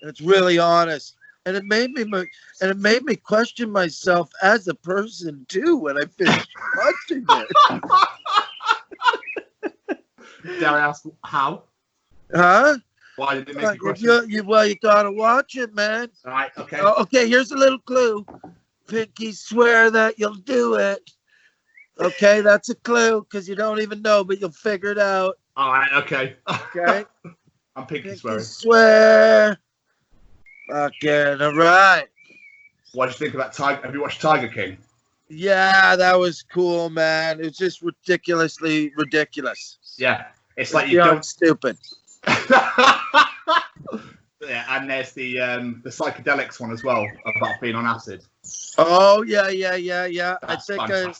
And it's really honest, and it made me, and it made me question myself as a person too when I finished watching it. Dare I ask how? Huh? Why did it make Uh, you question? you, you, well, you gotta watch it, man. All right, okay. Oh, okay, here's a little clue. Pinky swear that you'll do it. Okay, that's a clue because you don't even know, but you'll figure it out. All right, okay. Okay, I'm pinky pinky swearing. swear. Fucking all right. What do you think about Tiger? Have you watched Tiger King? Yeah, that was cool, man. It's just ridiculously ridiculous. Yeah, it's like you don't. stupid. yeah, and there's the um, the psychedelics one as well about being on acid. Oh yeah, yeah, yeah, yeah. That's I think I,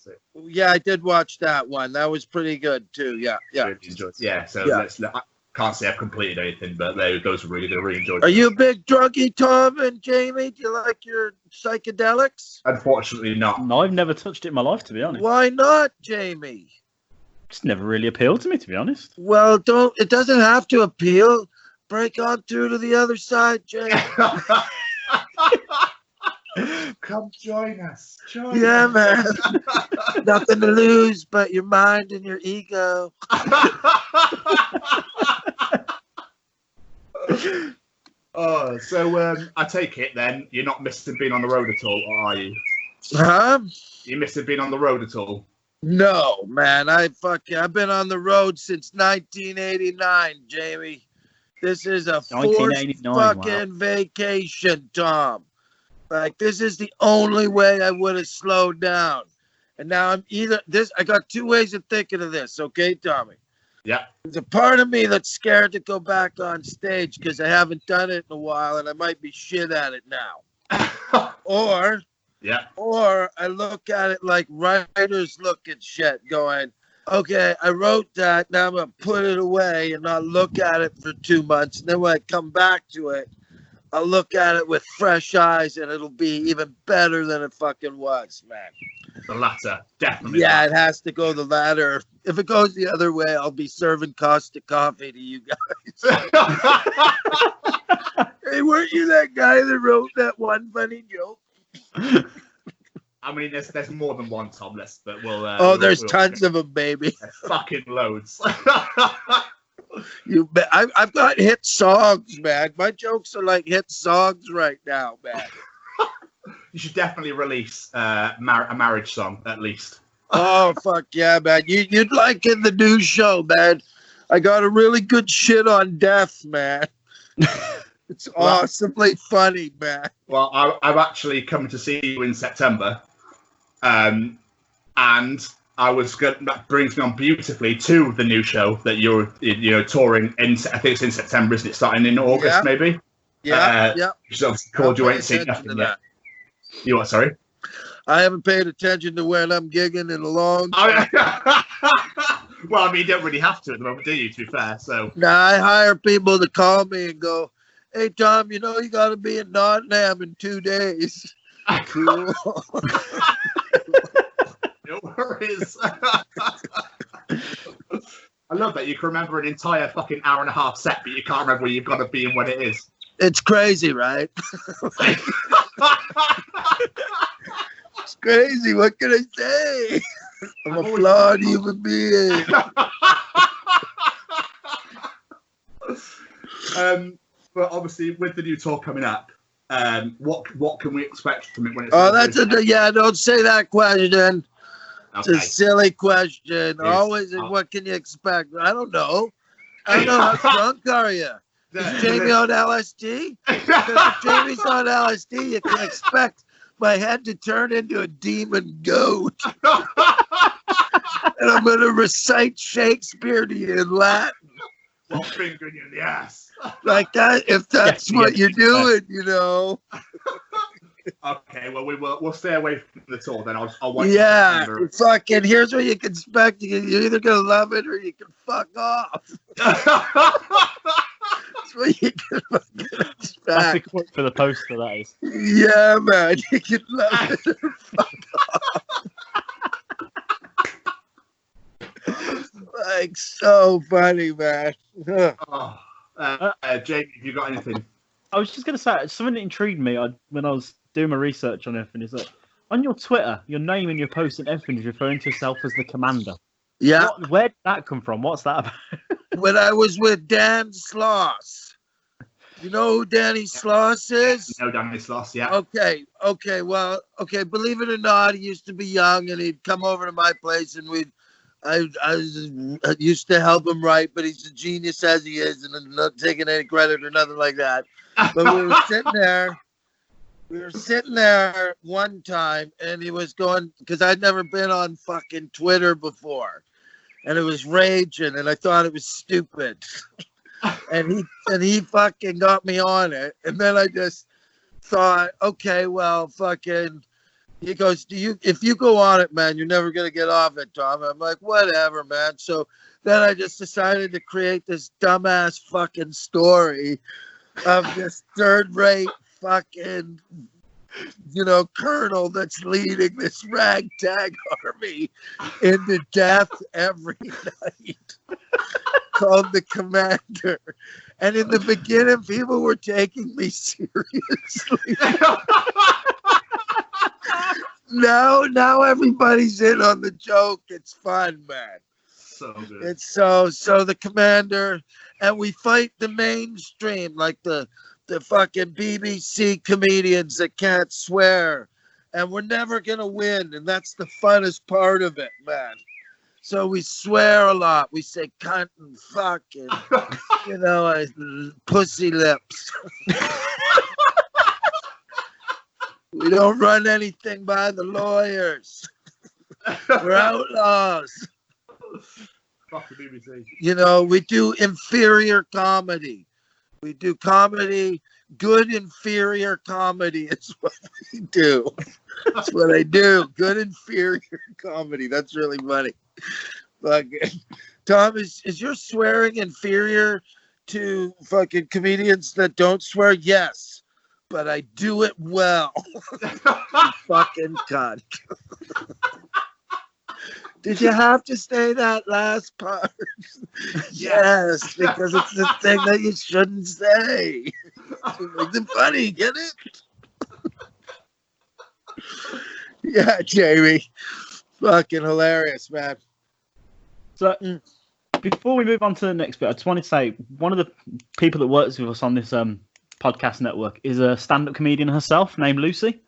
yeah, I did watch that one. That was pretty good too. Yeah, yeah. Really enjoyed. Yeah, so Yeah. let's. I can't say I've completed anything, but they, those were really good. Really enjoyed. Are you a big druggie, Tom and Jamie? Do you like your psychedelics? Unfortunately, not. No, I've never touched it in my life, to be honest. Why not, Jamie? It's never really appealed to me, to be honest. Well, don't. It doesn't have to appeal. Break on through to the other side, Jamie. Come join us. Join Yeah, us. man. Nothing to lose but your mind and your ego. oh, so um, I take it then you're not missing being on the road at all, or are you? Huh? You missing being on the road at all? No, man. I fucking I've been on the road since 1989, Jamie. This is a forced 1989, wow. fucking vacation, Tom. Like this is the only way I would have slowed down. And now I'm either this I got two ways of thinking of this, okay, Tommy? Yeah. There's a part of me that's scared to go back on stage because I haven't done it in a while and I might be shit at it now. Or yeah. or I look at it like writers look at shit, going, okay, I wrote that, now I'm gonna put it away and not look at it for two months. And then when I come back to it, I'll look at it with fresh eyes and it'll be even better than it fucking was, man. The latter, definitely. Yeah, it has to go the latter. If it goes the other way, I'll be serving Costa coffee to you guys. hey, weren't you that guy that wrote that one funny joke? I mean, there's there's more than one Tom. Let's, but we'll. Uh, Oh, we'll- there's we'll- tons of them, baby. fucking loads. You bet. I, I've got hit songs, man. My jokes are like hit songs right now, man. you should definitely release uh, mar- a marriage song at least. Oh fuck yeah, man! You you'd like in the new show, man. I got a really good shit on death, man. It's Well- awesomely funny, man. Well, I, I've actually come to see you in September, um, and I was good. That brings me on beautifully to the new show that you're you know touring in. I think it's in September, isn't it? Starting in August, Yeah. maybe. Yeah, Uh, yeah. Which obviously called you ain't seen nothing yet. You what? Sorry. I haven't paid attention to when I'm gigging in a long. Oh, well, I mean, you don't really have to at the moment, do you? To be fair, so Now I hire people to call me and go, "Hey Tom, you know you got to be in Nottingham in two days." Cool. no worries. I love that you can remember an entire fucking hour and a half set, but you can't remember where you've got to be and when it is. it's crazy, right? It's crazy. What can I say? I'm I've a flawed human being. um, but obviously, with the new tour coming up, um, what what can we expect from it when it's? Oh, that's a yeah. Don't say that question. It's a silly question. Yes. Always, Uh, what can you expect? I don't know. I don't know. How drunk are you? Is Jamie on LSD? Because if Jamie's on LSD, you can expect my head to turn into a demon goat. And I'm going to recite Shakespeare to you in Latin. One finger in the ass. Like that, if that's Yeah, what yeah. you're doing, you know. Okay, well we will we'll stay away from the tour then. I'll I'll wait. till Yeah, September. fucking. Here's what you can expect. You- You're either gonna love it or you can fuck off. That's what you can fucking That's the quote for the poster, that is. Yeah, man. You can love it or fuck off. like so funny, man. Oh, uh, uh, Jamie, have you got anything? I was just going to say something that intrigued me I, when I was doing my research on everything is that on your Twitter, your name and your post and everything is referring to yourself as the commander. Yeah, What, where did that come from? What's that about? when I was with Dan Sloss. You know who Danny Sloss is? No, Danny Sloss, yeah. Okay, okay, well, okay. Believe it or not, he used to be young, and he'd come over to my place, and we'd. I, I, uh, used to help him write, but he's a genius as he is, and I'm not taking any credit or nothing like that. But we were sitting there. We were sitting there one time, and he was going because I'd never been on fucking Twitter before, and it was raging, and I thought it was stupid. and he and he fucking got me on it, and then I just thought, okay, well, fucking. He goes, "Do you? If you go on it, man, you're never gonna get off it, Tom." I'm like, "Whatever, man." So then I just decided to create this dumbass fucking story of this third-rate fucking, you know, colonel that's leading this ragtag army into death every night, called the Commander. And in the beginning, people were taking me seriously. now, now everybody's in on the joke. It's fun, man. So good. It's so so the commander and we fight the mainstream like the the fucking BBC comedians that can't swear. And we're never gonna win, and that's the funnest part of it, man. So we swear a lot. We say cunt and fuck and you know, uh, pussy lips. we don't run anything by the lawyers. We're outlaws Fuck the BBC. you know, we do inferior comedy. We do comedy, good inferior comedy is what we do. That's what I do. Good inferior comedy. That's really funny. Fucking Tom, is, is your swearing inferior to fucking comedians that don't swear? Yes. But I do it well. fucking cunt. Did you have to say that last part? yes, because it's the thing that you shouldn't say. It makes it funny, get it? yeah, Jamie. Fucking hilarious, man. So, Mm. before we move on to the next bit, I just wanted to say one of the people that works with us on this um, podcast network is a stand-up comedian herself named Lucy,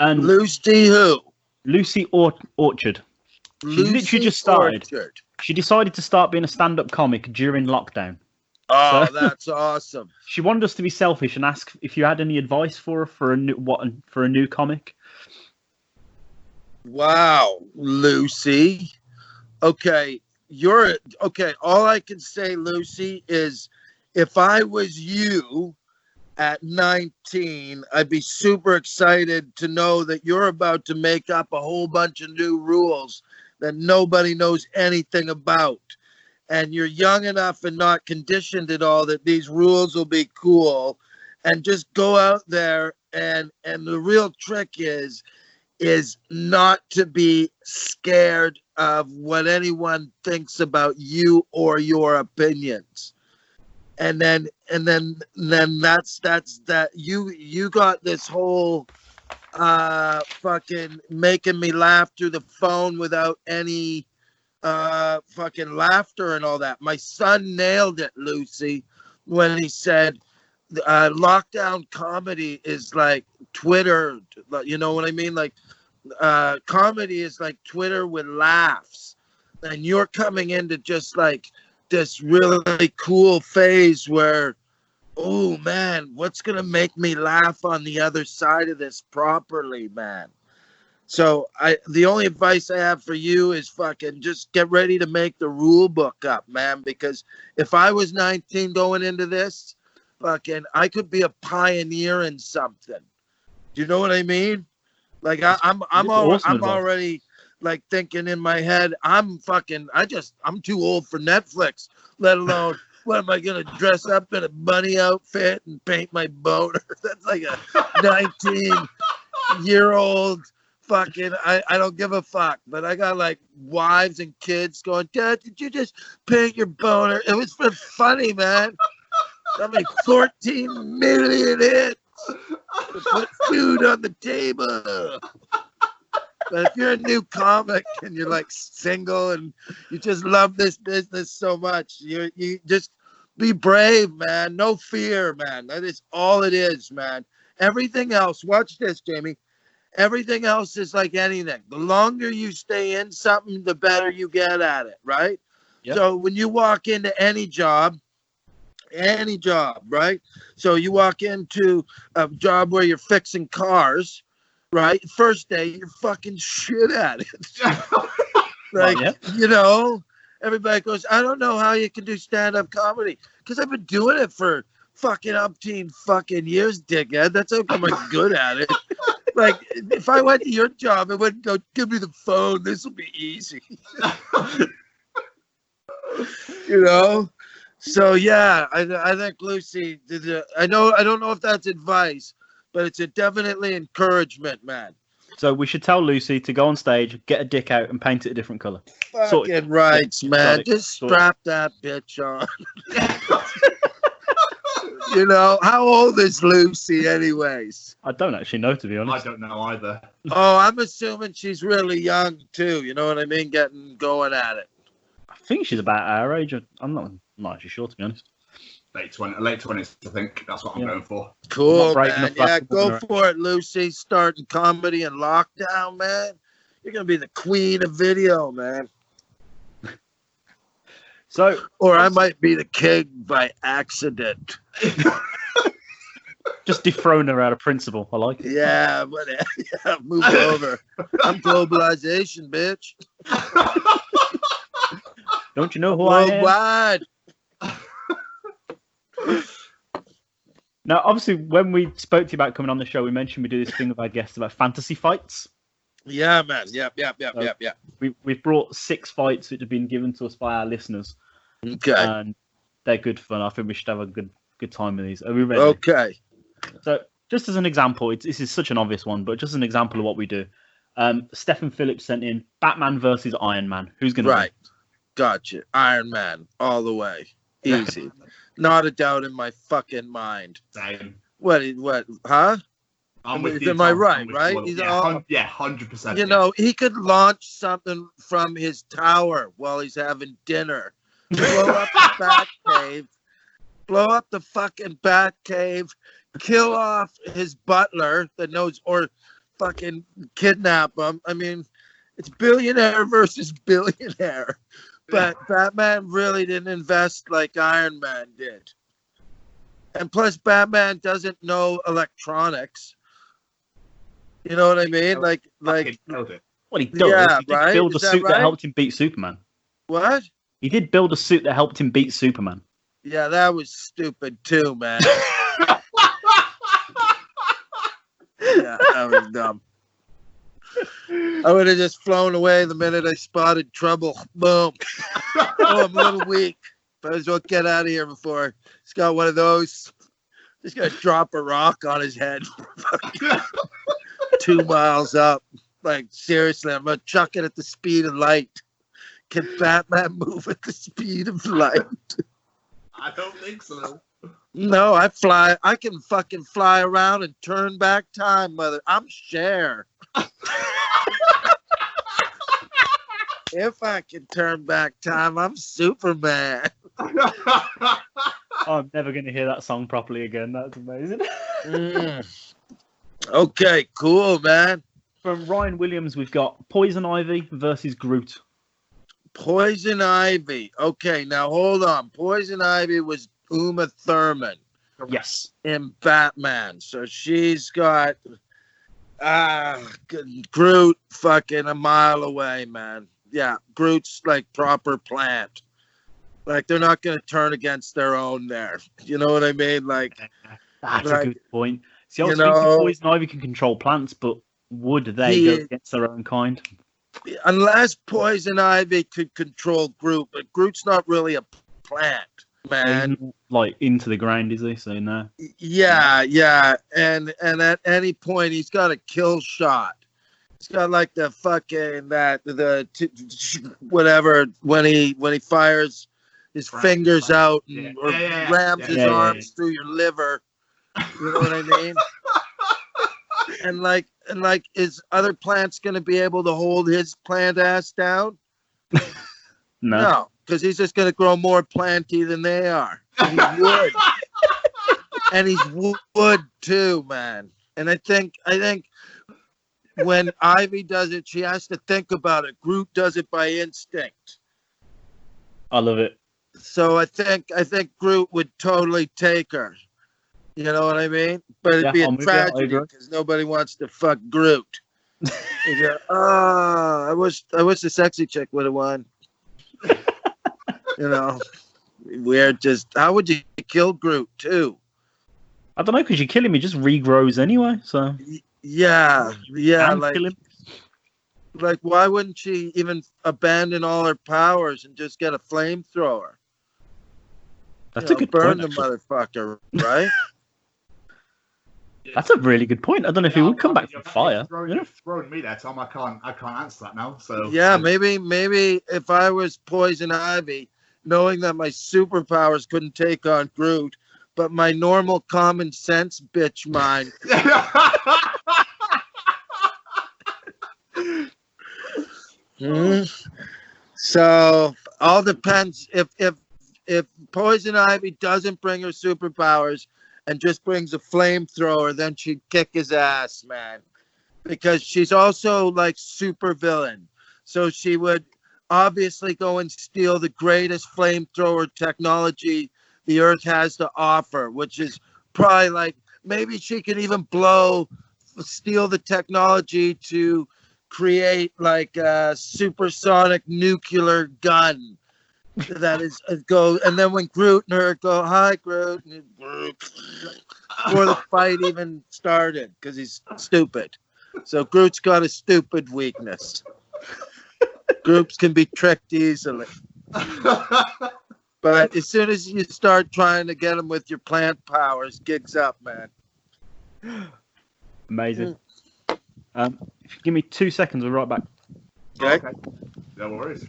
and Lucy who? Lucy or- Orchard. Literally Lucy just started. Orchard. She decided to start being a stand-up comic during lockdown. Oh, So- that's awesome. She wanted us to be selfish and ask if you had any advice for her for a new what for a new comic. Wow, Lucy. Okay, you're okay. All I can say, Lucy, is if I was you at 19, I'd be super excited to know that you're about to make up a whole bunch of new rules that nobody knows anything about. And you're young enough and not conditioned at all that these rules will be cool. And just go out there and and the real trick is is not to be scared of what anyone thinks about you or your opinions and then and then then that's that's that you you got this whole uh fucking making me laugh through the phone without any uh fucking laughter and all that. My son nailed it lucy when he said uh lockdown comedy is like twitter you know what i mean? Like uh comedy is like twitter with laughs. And you're coming into just like this really cool phase where oh man what's gonna make me laugh on the other side of this properly man? So i the only advice i have for you is fucking just get ready to make the rule book up man because if i was 19 going into this fucking i could be a pioneer in something. Do you know what i mean? Like I, i'm i'm al- i'm already like thinking in my head i'm fucking i just i'm too old for netflix let alone what am i gonna dress up in a bunny outfit and paint my boner? That's like a 19 year old fucking I, I don't give a fuck. But i got like wives and kids going dad did you just paint your boner? It was funny man. Got me 14 million hits to put food on the table but if you're a new comic and you're like single and you just love this business so much, you you just be brave, man. No fear, man. That is all it is, man. Everything else, watch this, Jamie. Everything else is like anything. The longer you stay in something, the better you get at it, right? Yep. So when you walk into any job, any job, right? So you walk into a job where you're fixing cars, right? First day, you're fucking shit at it. like, yeah. you know, everybody goes, I don't know how you can do stand up comedy because I've been doing it for fucking umpteen fucking years, dickhead. That's how come I'm good at it. Like, if I went to your job, I wouldn't go, give me the phone. This will be easy. you know? So, yeah, I, I think Lucy did. A, I know, I don't know if that's advice, but it's a definitely encouragement, man. So we should tell Lucy to go on stage, get a dick out, and paint it a different color. Sorted. Fucking rights, man. Sorted. Just Sorted. strap that bitch on. you know, how old is Lucy, anyways? I don't actually know, to be honest. I don't know either. Oh, I'm assuming she's really young too. You know what I mean? Getting going at it. I think she's about our age. I'm not, I'm not actually sure, to be honest. Late twenty, late twenties. I think that's what I'm Yeah. going for. Cool, man. Yeah, go for it, Lucy. Starting comedy in lockdown, man. You're gonna be the queen of video, man. So Or I might be the king by accident. just dethrone her out of principle. I like it. Yeah, but yeah, move over. I'm globalization, bitch. Don't you know who I am? Now, obviously, when we spoke to you about coming on the show, we mentioned we do this thing with our guests about fantasy fights. Yeah, man. Yep, yep, yep, yep, yep. We, we've brought six fights which have been given to us by our listeners, Okay. and they're good fun. I think we should have a good good time with these. Are we ready? Okay. So, just as an example, it's, this is such an obvious one, but just an example of what we do. Um, Stephen Phillips sent in Batman versus Iron Man. Who's going to Right. Gotcha. Iron Man, all the way. Easy. Not a doubt in my fucking mind. Same. What? What? Huh? I'm with Am- with you. am I Tom. right, I'm with right? He's yeah, all- yeah, hundred percent. You know, he could launch something from his tower while he's having dinner. Blow up the bat cave. Blow up the fucking bat cave. Kill off his butler that knows, or fucking kidnap him. I mean, it's billionaire versus billionaire. But Batman really didn't invest like Iron Man did. And plus, Batman doesn't know electronics. You know what I mean? Like, like it. Well, he does. Yeah, he right? build a Is that suit that right? helped him beat Superman. what? He did build a suit that helped him beat Superman. Yeah, that was stupid too, man. yeah, that was dumb. I would have just flown away the minute I spotted trouble. Boom. oh, I'm a little weak. Might as well get out of here before he's got one of those. Just gonna drop a rock on his head. Two miles up. Like seriously, I'm gonna chuck it at the speed of light. Can Batman move at the speed of light? I don't think so. No, I fly. I can fucking fly around and turn back time, mother. I'm Cher. if I can turn back time, I'm Superman. I'm never going to hear that song properly again. That's amazing. Mm. Okay, cool, man. From Ryan Williams, we've got Poison Ivy versus Groot. Poison Ivy. Okay, now hold on. Poison Ivy was Uma Thurman Yes. in Batman, so she's got ah Groot fucking a mile away, man. Yeah, Groot's like proper plant. Like they're not gonna turn against their own there. You know what I mean? Like That's Right. a good point. See, I was You know- Poison Ivy can control plants, but would they He go against their own kind? unless Poison Ivy could control Groot, but Groot's not really a plant, man. He's like into the ground, is he? So no. Yeah, yeah, and and at any point he's got a kill shot. He's got like the fucking that the t- t- whatever when he when he fires his Right, fingers right. out Yeah, and, or yeah, yeah, rams yeah. his Yeah, yeah, arms through your liver. You know what I mean? and like and like is other plants gonna be able to hold his plant ass down? No. No, because he's just gonna grow more planty than they are. And he's wood. and he's wood too, man. And I think I think when Ivy does it, she has to think about it. Groot does it by instinct. I love it. So I think I think Groot would totally take her. You know what I mean? But it'd Yeah, be a I'm with you. I tragedy because nobody wants to fuck Groot. You go, oh, I wish I wish the sexy chick would have won. you know, we're just. How would you kill Groot too? I don't know because you kill him, he just regrows anyway. So Yeah, yeah. Like, kill him. like, why wouldn't she even abandon all her powers and just get a flamethrower? That's You a know, good burn point. the actually. motherfucker, right? That's a really good point. I don't know if he would come back from fire. Throwing, you know? throwing me there, Tom. I can't. I can't answer that now. So yeah, maybe, maybe if I was Poison Ivy, knowing that my superpowers couldn't take on Groot, but my normal common sense bitch mind Hmm. So all depends if if if Poison Ivy doesn't bring her superpowers and just brings a flamethrower, then she'd kick his ass, man. Because she's also like super villain. So she would obviously go and steal the greatest flamethrower technology the earth has to offer, which is probably like maybe she can even blow steal the technology to create like a supersonic nuclear gun that is uh, go and then when Groot and her go hi Groot and Groot before the fight even started because he's stupid. So Groot's got a stupid weakness. Groots can be tricked easily, but as soon as you start trying to get them with your plant powers, gigs up, man. Amazing. Um, if you give me two seconds, we'll be right back. Okay, No worries.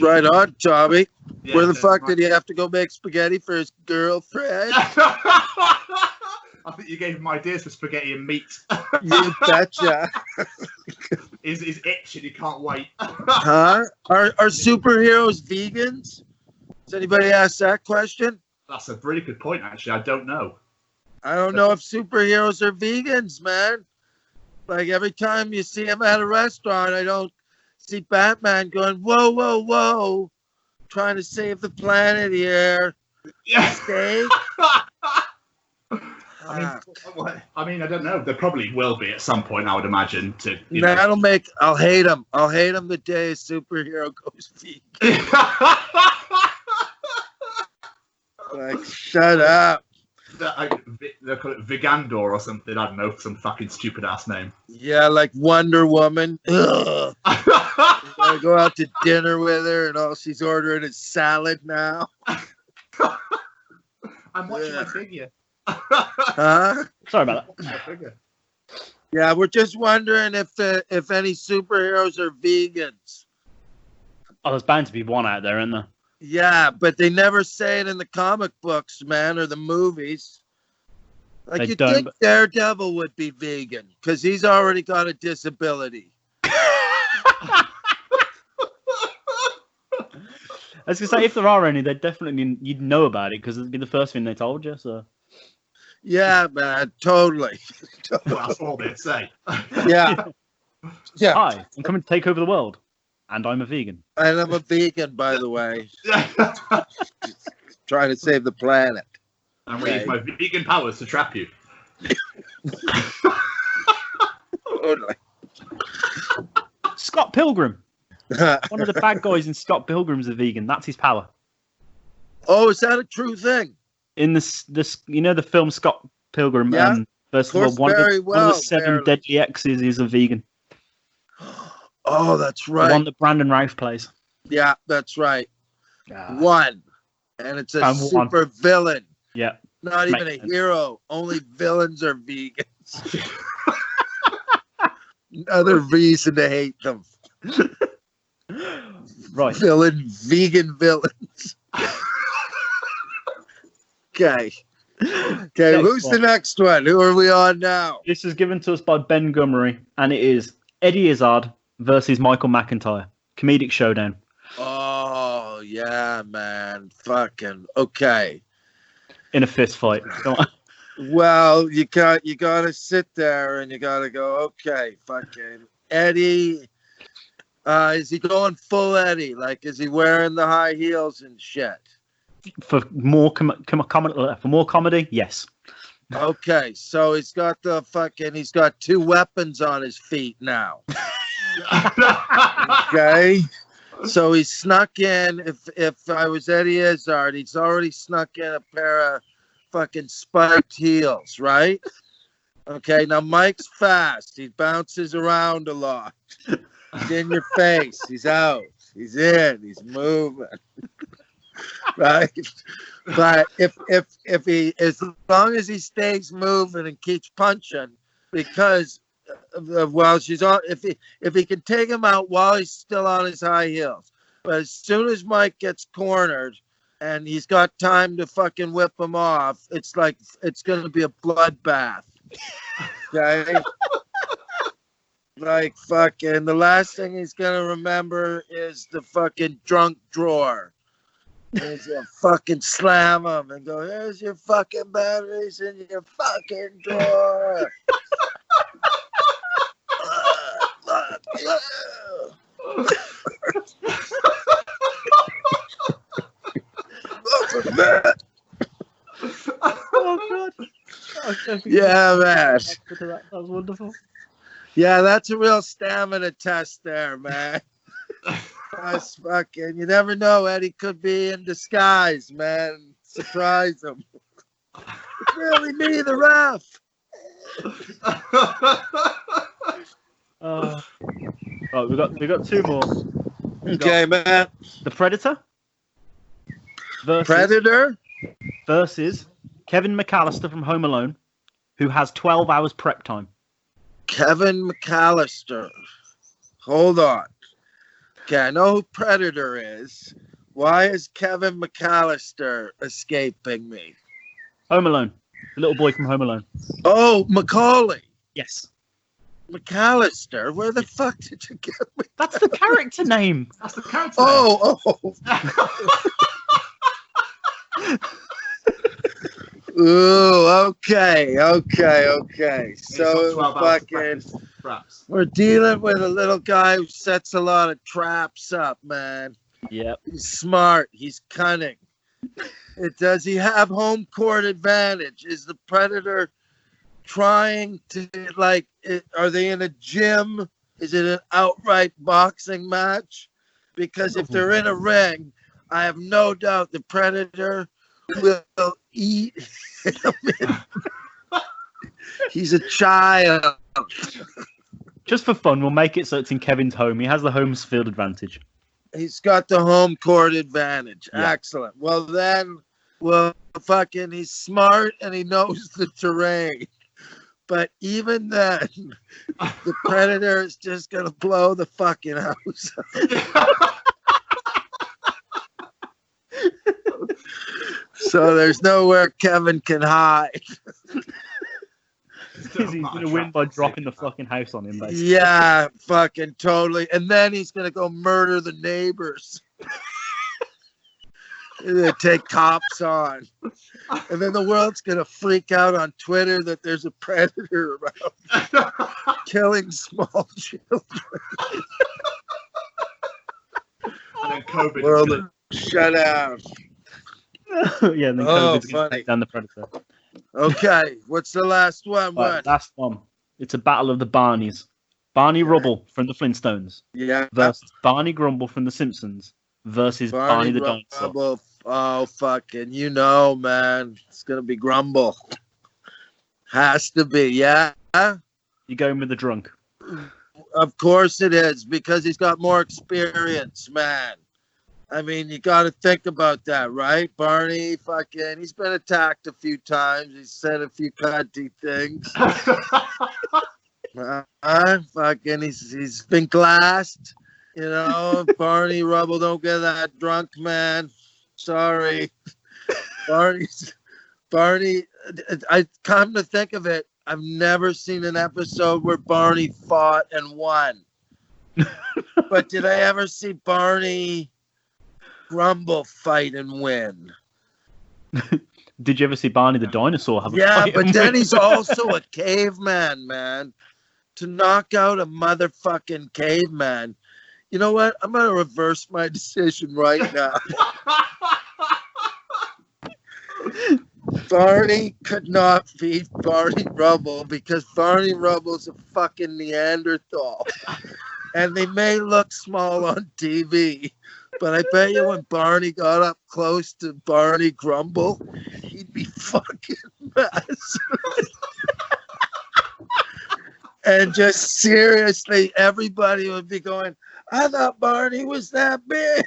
right on, Tommy. Yeah, Where the so- fuck did he have to go make spaghetti for his girlfriend? I think you gave him ideas for spaghetti and meat. you betcha. He's, he's itching. He can't wait. Huh? Are are superheroes vegans? Does anybody ask that question? That's a really good point. Actually, I don't know. I don't know if superheroes are vegans, man. Like every time you see them at a restaurant, I don't see Batman going, whoa, whoa, whoa, trying to save the planet here. Yeah. I mean, what- I mean, I don't know. There probably will be at some point. I would imagine. To know. That'll make, I'll hate him. I'll hate him the day a superhero goes vegan. Like, shut up. They call it Vigandor or something. I don't know, some fucking stupid ass name. Yeah, like Wonder Woman. I go out to dinner with her, and all she's ordering is salad now. I'm watching Yeah. my figure. Huh? Sorry about that. Yeah, we're just wondering if the if any superheroes are vegans. Oh, there's bound to be one out there, isn't there? Yeah, but they never say it in the comic books, man, or the movies. Like They you don't, think but- Daredevil would be vegan because he's already got a disability. I was gonna say if there are any, they definitely you'd know about it because it'd be the first thing they told you. So Yeah, man, totally. Well, that's all they say. Yeah, yeah. hi, I'm coming to take over the world, and I'm a vegan. And I'm a vegan, by the way, trying to save the planet. I'm going to use my vegan powers to trap you. Totally. Scott Pilgrim, one of the bad guys in Scott Pilgrim's a vegan. That's his power. oh, is that a true thing? In this, this you know the film Scott Pilgrim Yeah. um, versus the Of course, One of the, one of the seven barely. deadly X's is a vegan. Oh, that's The right. one that Brandon Routh plays. Yeah, that's right. Ah, One. And it's a And one. super villain. yeah. Not even a sense. hero. Only villains are vegans. Another reason to hate them. Right. Villain, vegan villains. okay. Okay, Next who's one. the next one? Who are we on now? This is given to us by Ben Gummery, and it is Eddie Izzard versus Michael McIntyre. Comedic showdown. Oh, yeah, man. Fucking okay. in a fist fight. Well, you got you gotta sit there and you gotta go, okay, fucking Eddie. Uh, is he going full Eddie? Like, is he wearing the high heels and shit? For more com- com- com- for more comedy, yes. Okay, so he's got the fucking he's got two weapons on his feet now. Okay. So he snuck in. If if I was Eddie Izzard, he's already snuck in a pair of fucking spiked heels, right? Okay, now Mike's fast. He bounces around a lot. He's in your face. He's out. He's in. He's moving. right? But if if if he as long as he stays moving and keeps punching, because while she's on, if he if he can take him out while he's still on his high heels, but as soon as Mike gets cornered and he's got time to fucking whip him off, it's like it's gonna be a bloodbath. Okay. like fucking the last thing he's gonna remember is the fucking drunk drawer. He's gonna fucking slam him and go, here's your fucking batteries in your fucking drawer. Oh god. yeah, man. That was wonderful. Yeah, that's a real stamina test there, man. That's fucking. You never know. Eddie could be in disguise, man. Surprise him. It's really me, the ref. Uh, right, we got we got two more. Okay, man. The Predator versus, Predator. versus Kevin McAllister from Home Alone, who has 12 hours prep time. Kevin McAllister. Hold on. Okay, I know who Predator is. Why is Kevin McAllister escaping me? Home Alone, the little boy from Home Alone. Oh, Macaulay. Yes, McAllister. Where the fuck did you get me? that's the character name. That's the character. Oh, name. Oh, oh. Ooh, okay, okay, okay. So 12 hours to fucking, practice, perhaps. we're dealing with a little guy who sets a lot of traps up, man. Yep. He's smart. He's cunning. It, does he have home court advantage? Is the predator trying to like? It, are they in a gym? Is it an outright boxing match? Because if they're in a ring, I have no doubt the predator will eat him. He's a child. Just for fun, we'll make it so it's in Kevin's home. He has the home field advantage. He's got the home court advantage. Yeah. Excellent. Well, then, well, fucking, he's smart and he knows the terrain. But even then, the predator is just gonna blow the fucking house. So there's nowhere Kevin can hide. He's going to win by dropping the fucking house on him, basically. Yeah, fucking totally. And then he's gonna go murder the neighbors. they take cops on. And then the world's gonna freak out on Twitter that there's a predator around killing small children. And then COVID. World shut down. yeah, and then Oh, COVID's going to take down the Predator. Okay, what's the last one? Right, last one. It's a battle of the Barneys. Barney Rubble from the Flintstones Yeah, versus Barney Grumble from the Simpsons versus Barney, the dinosaur. Oh, fucking, you know, man. It's gonna be Grumble. Has to be, yeah. You're going with the drunk? Of course it is because he's got more experience, man. I mean, you got to think about that, right? Barney, fucking, he's been attacked a few times. He's said a few cunty things. Uh, fucking, he's he's been glassed. You know, Barney Rubble, don't get that drunk, man. Sorry, Barney's Barney. I come to think of it, I've never seen an episode where Barney fought and won. but did I ever see Barney Grumble fight and win? Did you ever see Barney the dinosaur have a Yeah, but then he's also a caveman, man. To knock out a motherfucking caveman. You know what? I'm gonna reverse my decision right now. Barney could not beat Barney Rubble because Barney Rubble's a fucking Neanderthal. and they may look small on TV, but I bet you when Barney got up close to Barney Grumble, he'd be fucking massive. and just seriously, everybody would be going, I thought Barney was that big.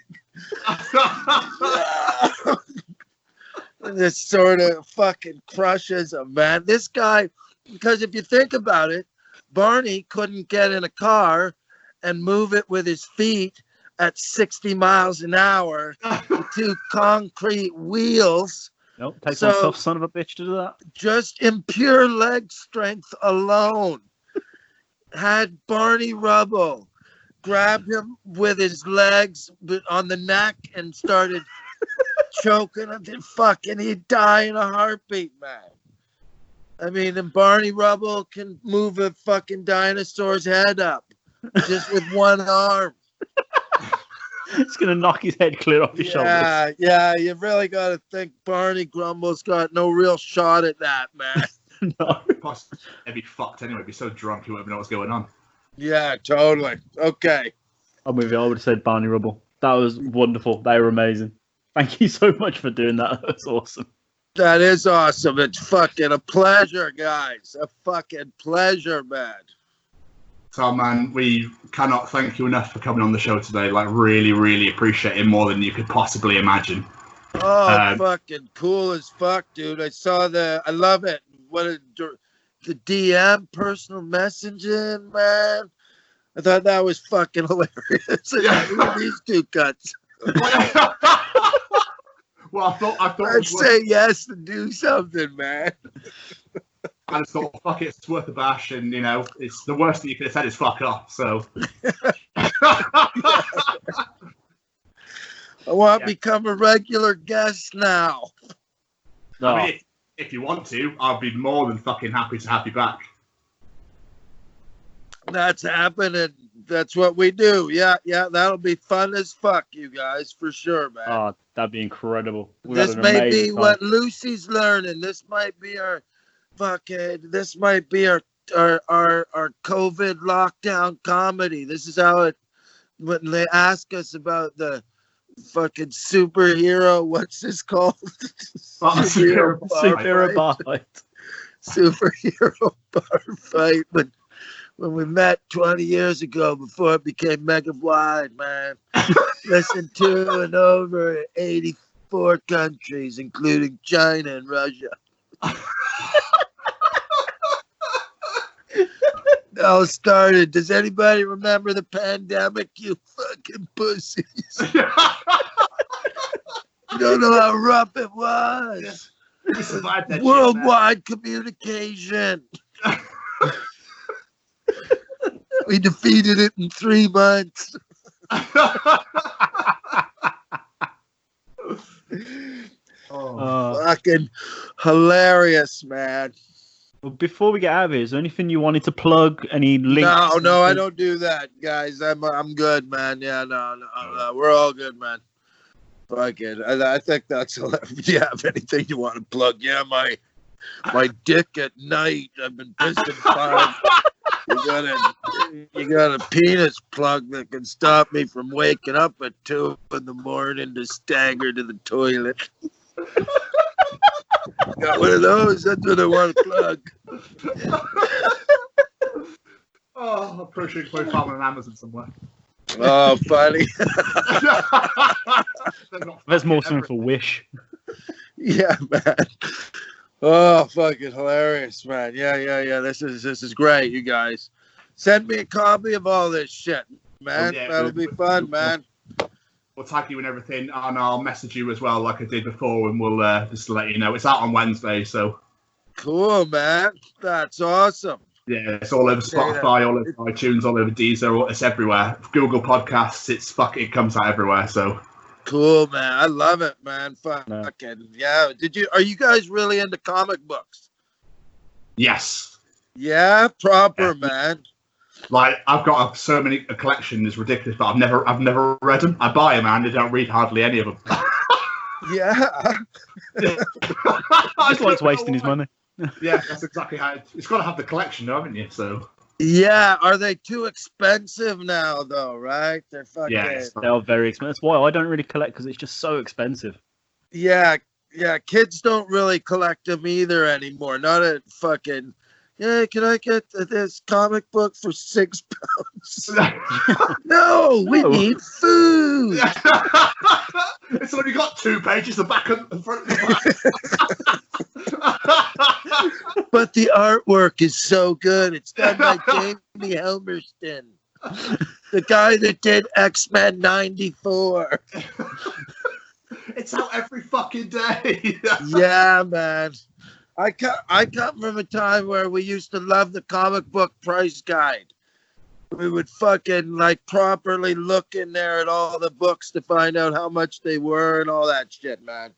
this sort of fucking crushes a man. This guy, because if you think about it, Barney couldn't get in a car and move it with his feet at 60 miles an hour with two concrete wheels Nope, takes So- one tough son of a bitch to do that. just in pure leg strength alone. Had Barney Rubble grabbed him with his legs on the neck and started choking him, then fucking he'd die in a heartbeat, man. I mean, and Barney Rubble can move a fucking dinosaur's head up just with one arm. It's gonna knock his head clear off his shoulders. Yeah, yeah, you really got to think Barney Grumble's got no real shot at that, man. No. Plus, he'd be fucked anyway. He'd be so drunk he wouldn't even know what's going on. yeah, totally. Okay. I'm with you. I would have said Barney Rubble. That was wonderful. They were amazing. Thank you so much for doing that. That was awesome. That is awesome. It's fucking a pleasure, guys. A fucking pleasure, man. So, man, we cannot thank you enough for coming on the show today. Like, really, really appreciate it more than you could possibly imagine. Oh, Um, fucking cool as fuck, dude. I saw the. I love it. What a the DM personal messaging, man. I thought that was fucking hilarious. Yeah. These two cuts? well, I thought I thought I'd say yes to do something, man. I just thought fuck it, it's worth a bash, and you know, it's the worst thing you could have said is fuck off. So, I want Yeah. to become a regular guest now. No. I mean, if, if you want to, I'll be more than fucking happy to have you back. That's happening. That's what we do. Yeah, yeah, that'll be fun as fuck, you guys, for sure, man. Oh, that'd be incredible. We've this may be time. what Lucy's learning. This might be our fucking. This might be our our our, our COVID lockdown comedy. This is how it. When they ask us about the fucking superhero, what's this called? Superhero bar Superhero fight. bar fight. superhero bar fight when when we met 20 years ago before it became mega wide, man. Listen to and over 84 countries, including China and Russia. It all started. Does anybody remember the pandemic? You fucking pussies. You don't know how rough it was. We survived that shit. Worldwide communication. we defeated it in three months. Oh. Uh, Fucking hilarious, man. Well, before we get out of here, is there anything you wanted to plug? Any links? No, no, I don't do that, guys. I'm I'm good, man. Yeah, no, no, uh, no. Uh, we're all good, man. Fucking, I, I think that's. Do you have anything you want to plug? Yeah, my my dick at night. I've been pissing five. You got a you got a penis plug that can stop me from waking up at two in the morning to stagger to the toilet. got one of those. That's what I want to plug. oh, I'm pretty sure you can probably find one on Amazon somewhere. Oh, funny. They're There's more fucking something for Wish. Yeah, man. Oh, fucking hilarious, man. Yeah, yeah, yeah. This is this is great, you guys. Send me a copy of all this shit, man. Oh, yeah, That'll be fun, man. We'll tag you and everything, and I'll message you as well, like I did before, and we'll uh, just let you know. It's out on Wednesday, so Cool, man. That's awesome. yeah, it's all over Spotify, all over iTunes, all over Deezer, it's everywhere. Google Podcasts, it's fuck, it comes out everywhere. So Cool, man. I love it, man. Fucking yeah. Did you? Are you guys really into comic books? yes, Yeah, proper, Yeah. man. Like I've got a, so many a collection is ridiculous, but I've never I've never read them. I buy them and I don't read hardly any of them. Yeah. Just likes wasting his money. Yeah, that's exactly how it, it's got to have the collection, though, haven't you? So Yeah, are they too expensive now though? Right? They're fucking. Yeah, They are very expensive. That's why I don't really collect because it's just so expensive. Yeah, yeah. Kids don't really collect them either anymore. Not at fucking. Yeah, can I get this comic book for six pounds? no, we No. need food. it's only got two pages, the back and the front. And the back. But the artwork is so good. It's done by Jamie Helmerston, the guy that did X Men '94. it's out every fucking day. yeah, man. I come, I come from a time where we used to love the comic book price guide. We would fucking like properly look in there at all the books to find out how much they were and all that shit, man.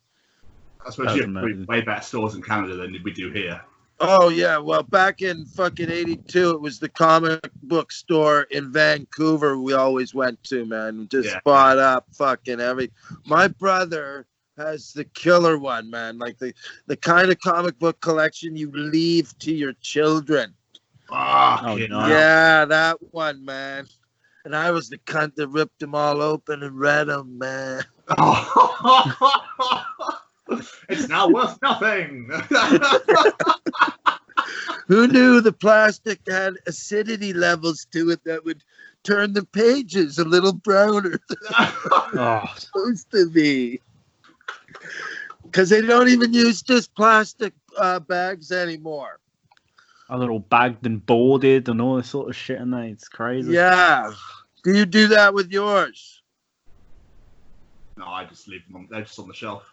I suppose you have way better stores in Canada than we do here. Oh yeah, well back in fucking '82, it was the comic book store in Vancouver we always went to, man. Just Yeah. bought up fucking every. My brother has the killer one, man. Like the the kind of comic book collection you leave to your children. Oh, Yeah, that one, man. And I was the cunt that ripped them all open and read them, man. it's now worth nothing. Who knew the plastic had acidity levels to it that would turn the pages a little browner? Oh, supposed to be. Because they don't even use just plastic uh, bags anymore. a little bagged and boarded and all this sort of shit, and It's crazy. Yeah. Do you do that with yours? no, I just leave them on. They're just on the shelf.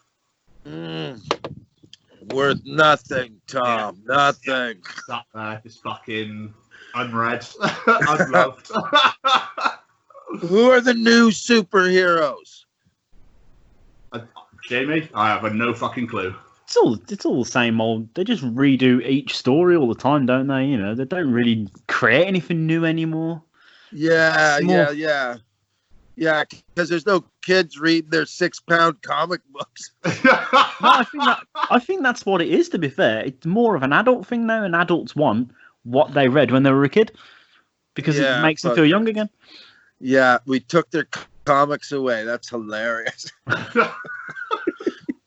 Mm. Worth nothing, Tom. Nothing. Sat there, just fucking unread, unloved. Who are the new superheroes? Jamie, I have a no fucking clue. It's all it's all the same old. They just redo each story all the time, don't they? You know, they don't really create anything new anymore. Yeah, more- yeah, yeah. Yeah, because there's no kids reading their six pound comic books. No, I think that I think that's what it is. To be fair, it's more of an adult thing now, and adults want what they read when they were a kid because Yeah, it makes them feel young again. Yeah, we took their comics away. That's hilarious.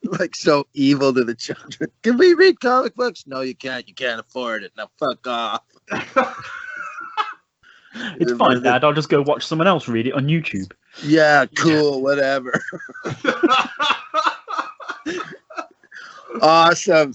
like so evil to the children. Can we read comic books? No, you can't. You can't afford it. Now fuck off. It's fine, Dad. I'll just go watch someone else read it on YouTube. Yeah, cool, whatever. awesome.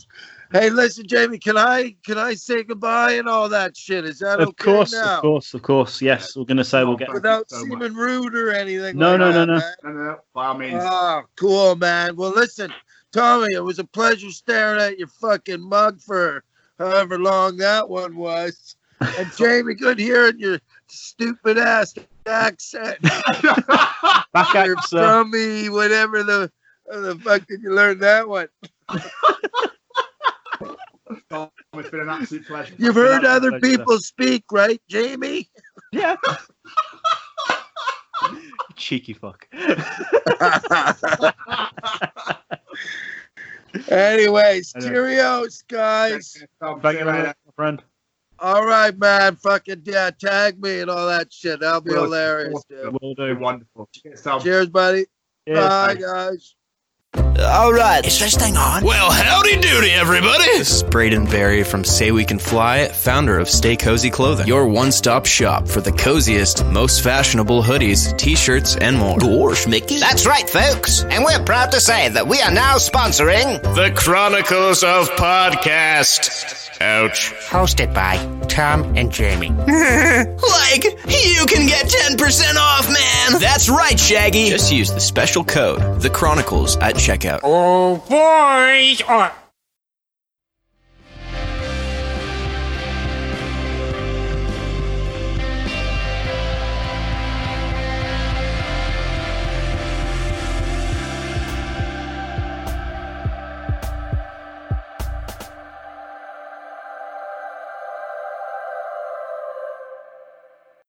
Hey, listen, Jamie, can I can I say goodbye and all that shit? Is that okay? Of okay course, now? of course, of course. Yes, we're gonna say we'll get. Without so seeming rude or anything. No, like no, no, that, no. man. no, no, by all means. Oh, cool, man. Well, listen, Tommy, it was a pleasure staring at your fucking mug for however long that one was. And Jamie, good hearing your stupid ass accent. Back at Your you, from me, whatever the the fuck did you learn that one? Tom, it's been an absolute pleasure. You've heard other like, uh, people speak, right, Jamie? Yeah. Cheeky fuck. Anyways, I cheerios, guys. Tom, Thank you you very later. much, my friend. All right, man. Fucking yeah, tag me and all that shit. That'll be Well, hilarious, awesome. dude. Will do. wonderful. Cheers, Tom. Cheers, buddy. Cheers. Bye, guys. All right. Is this thing on? Well, howdy doody, everybody. This is Braden Barry from Say We Can Fly, founder of Stay Cozy Clothing, your one stop shop for the coziest, most fashionable hoodies, t shirts, and more. Gosh, Mickey. That's right, folks. And we're proud to say that we are now sponsoring The Chronicles of Podcast. Ouch. hosted by Tom and Jamie. like, you can get 10% off, man! That's right, Shaggy! Just use the special code, The Chronicles, at checkout. Oh, boys. Oh,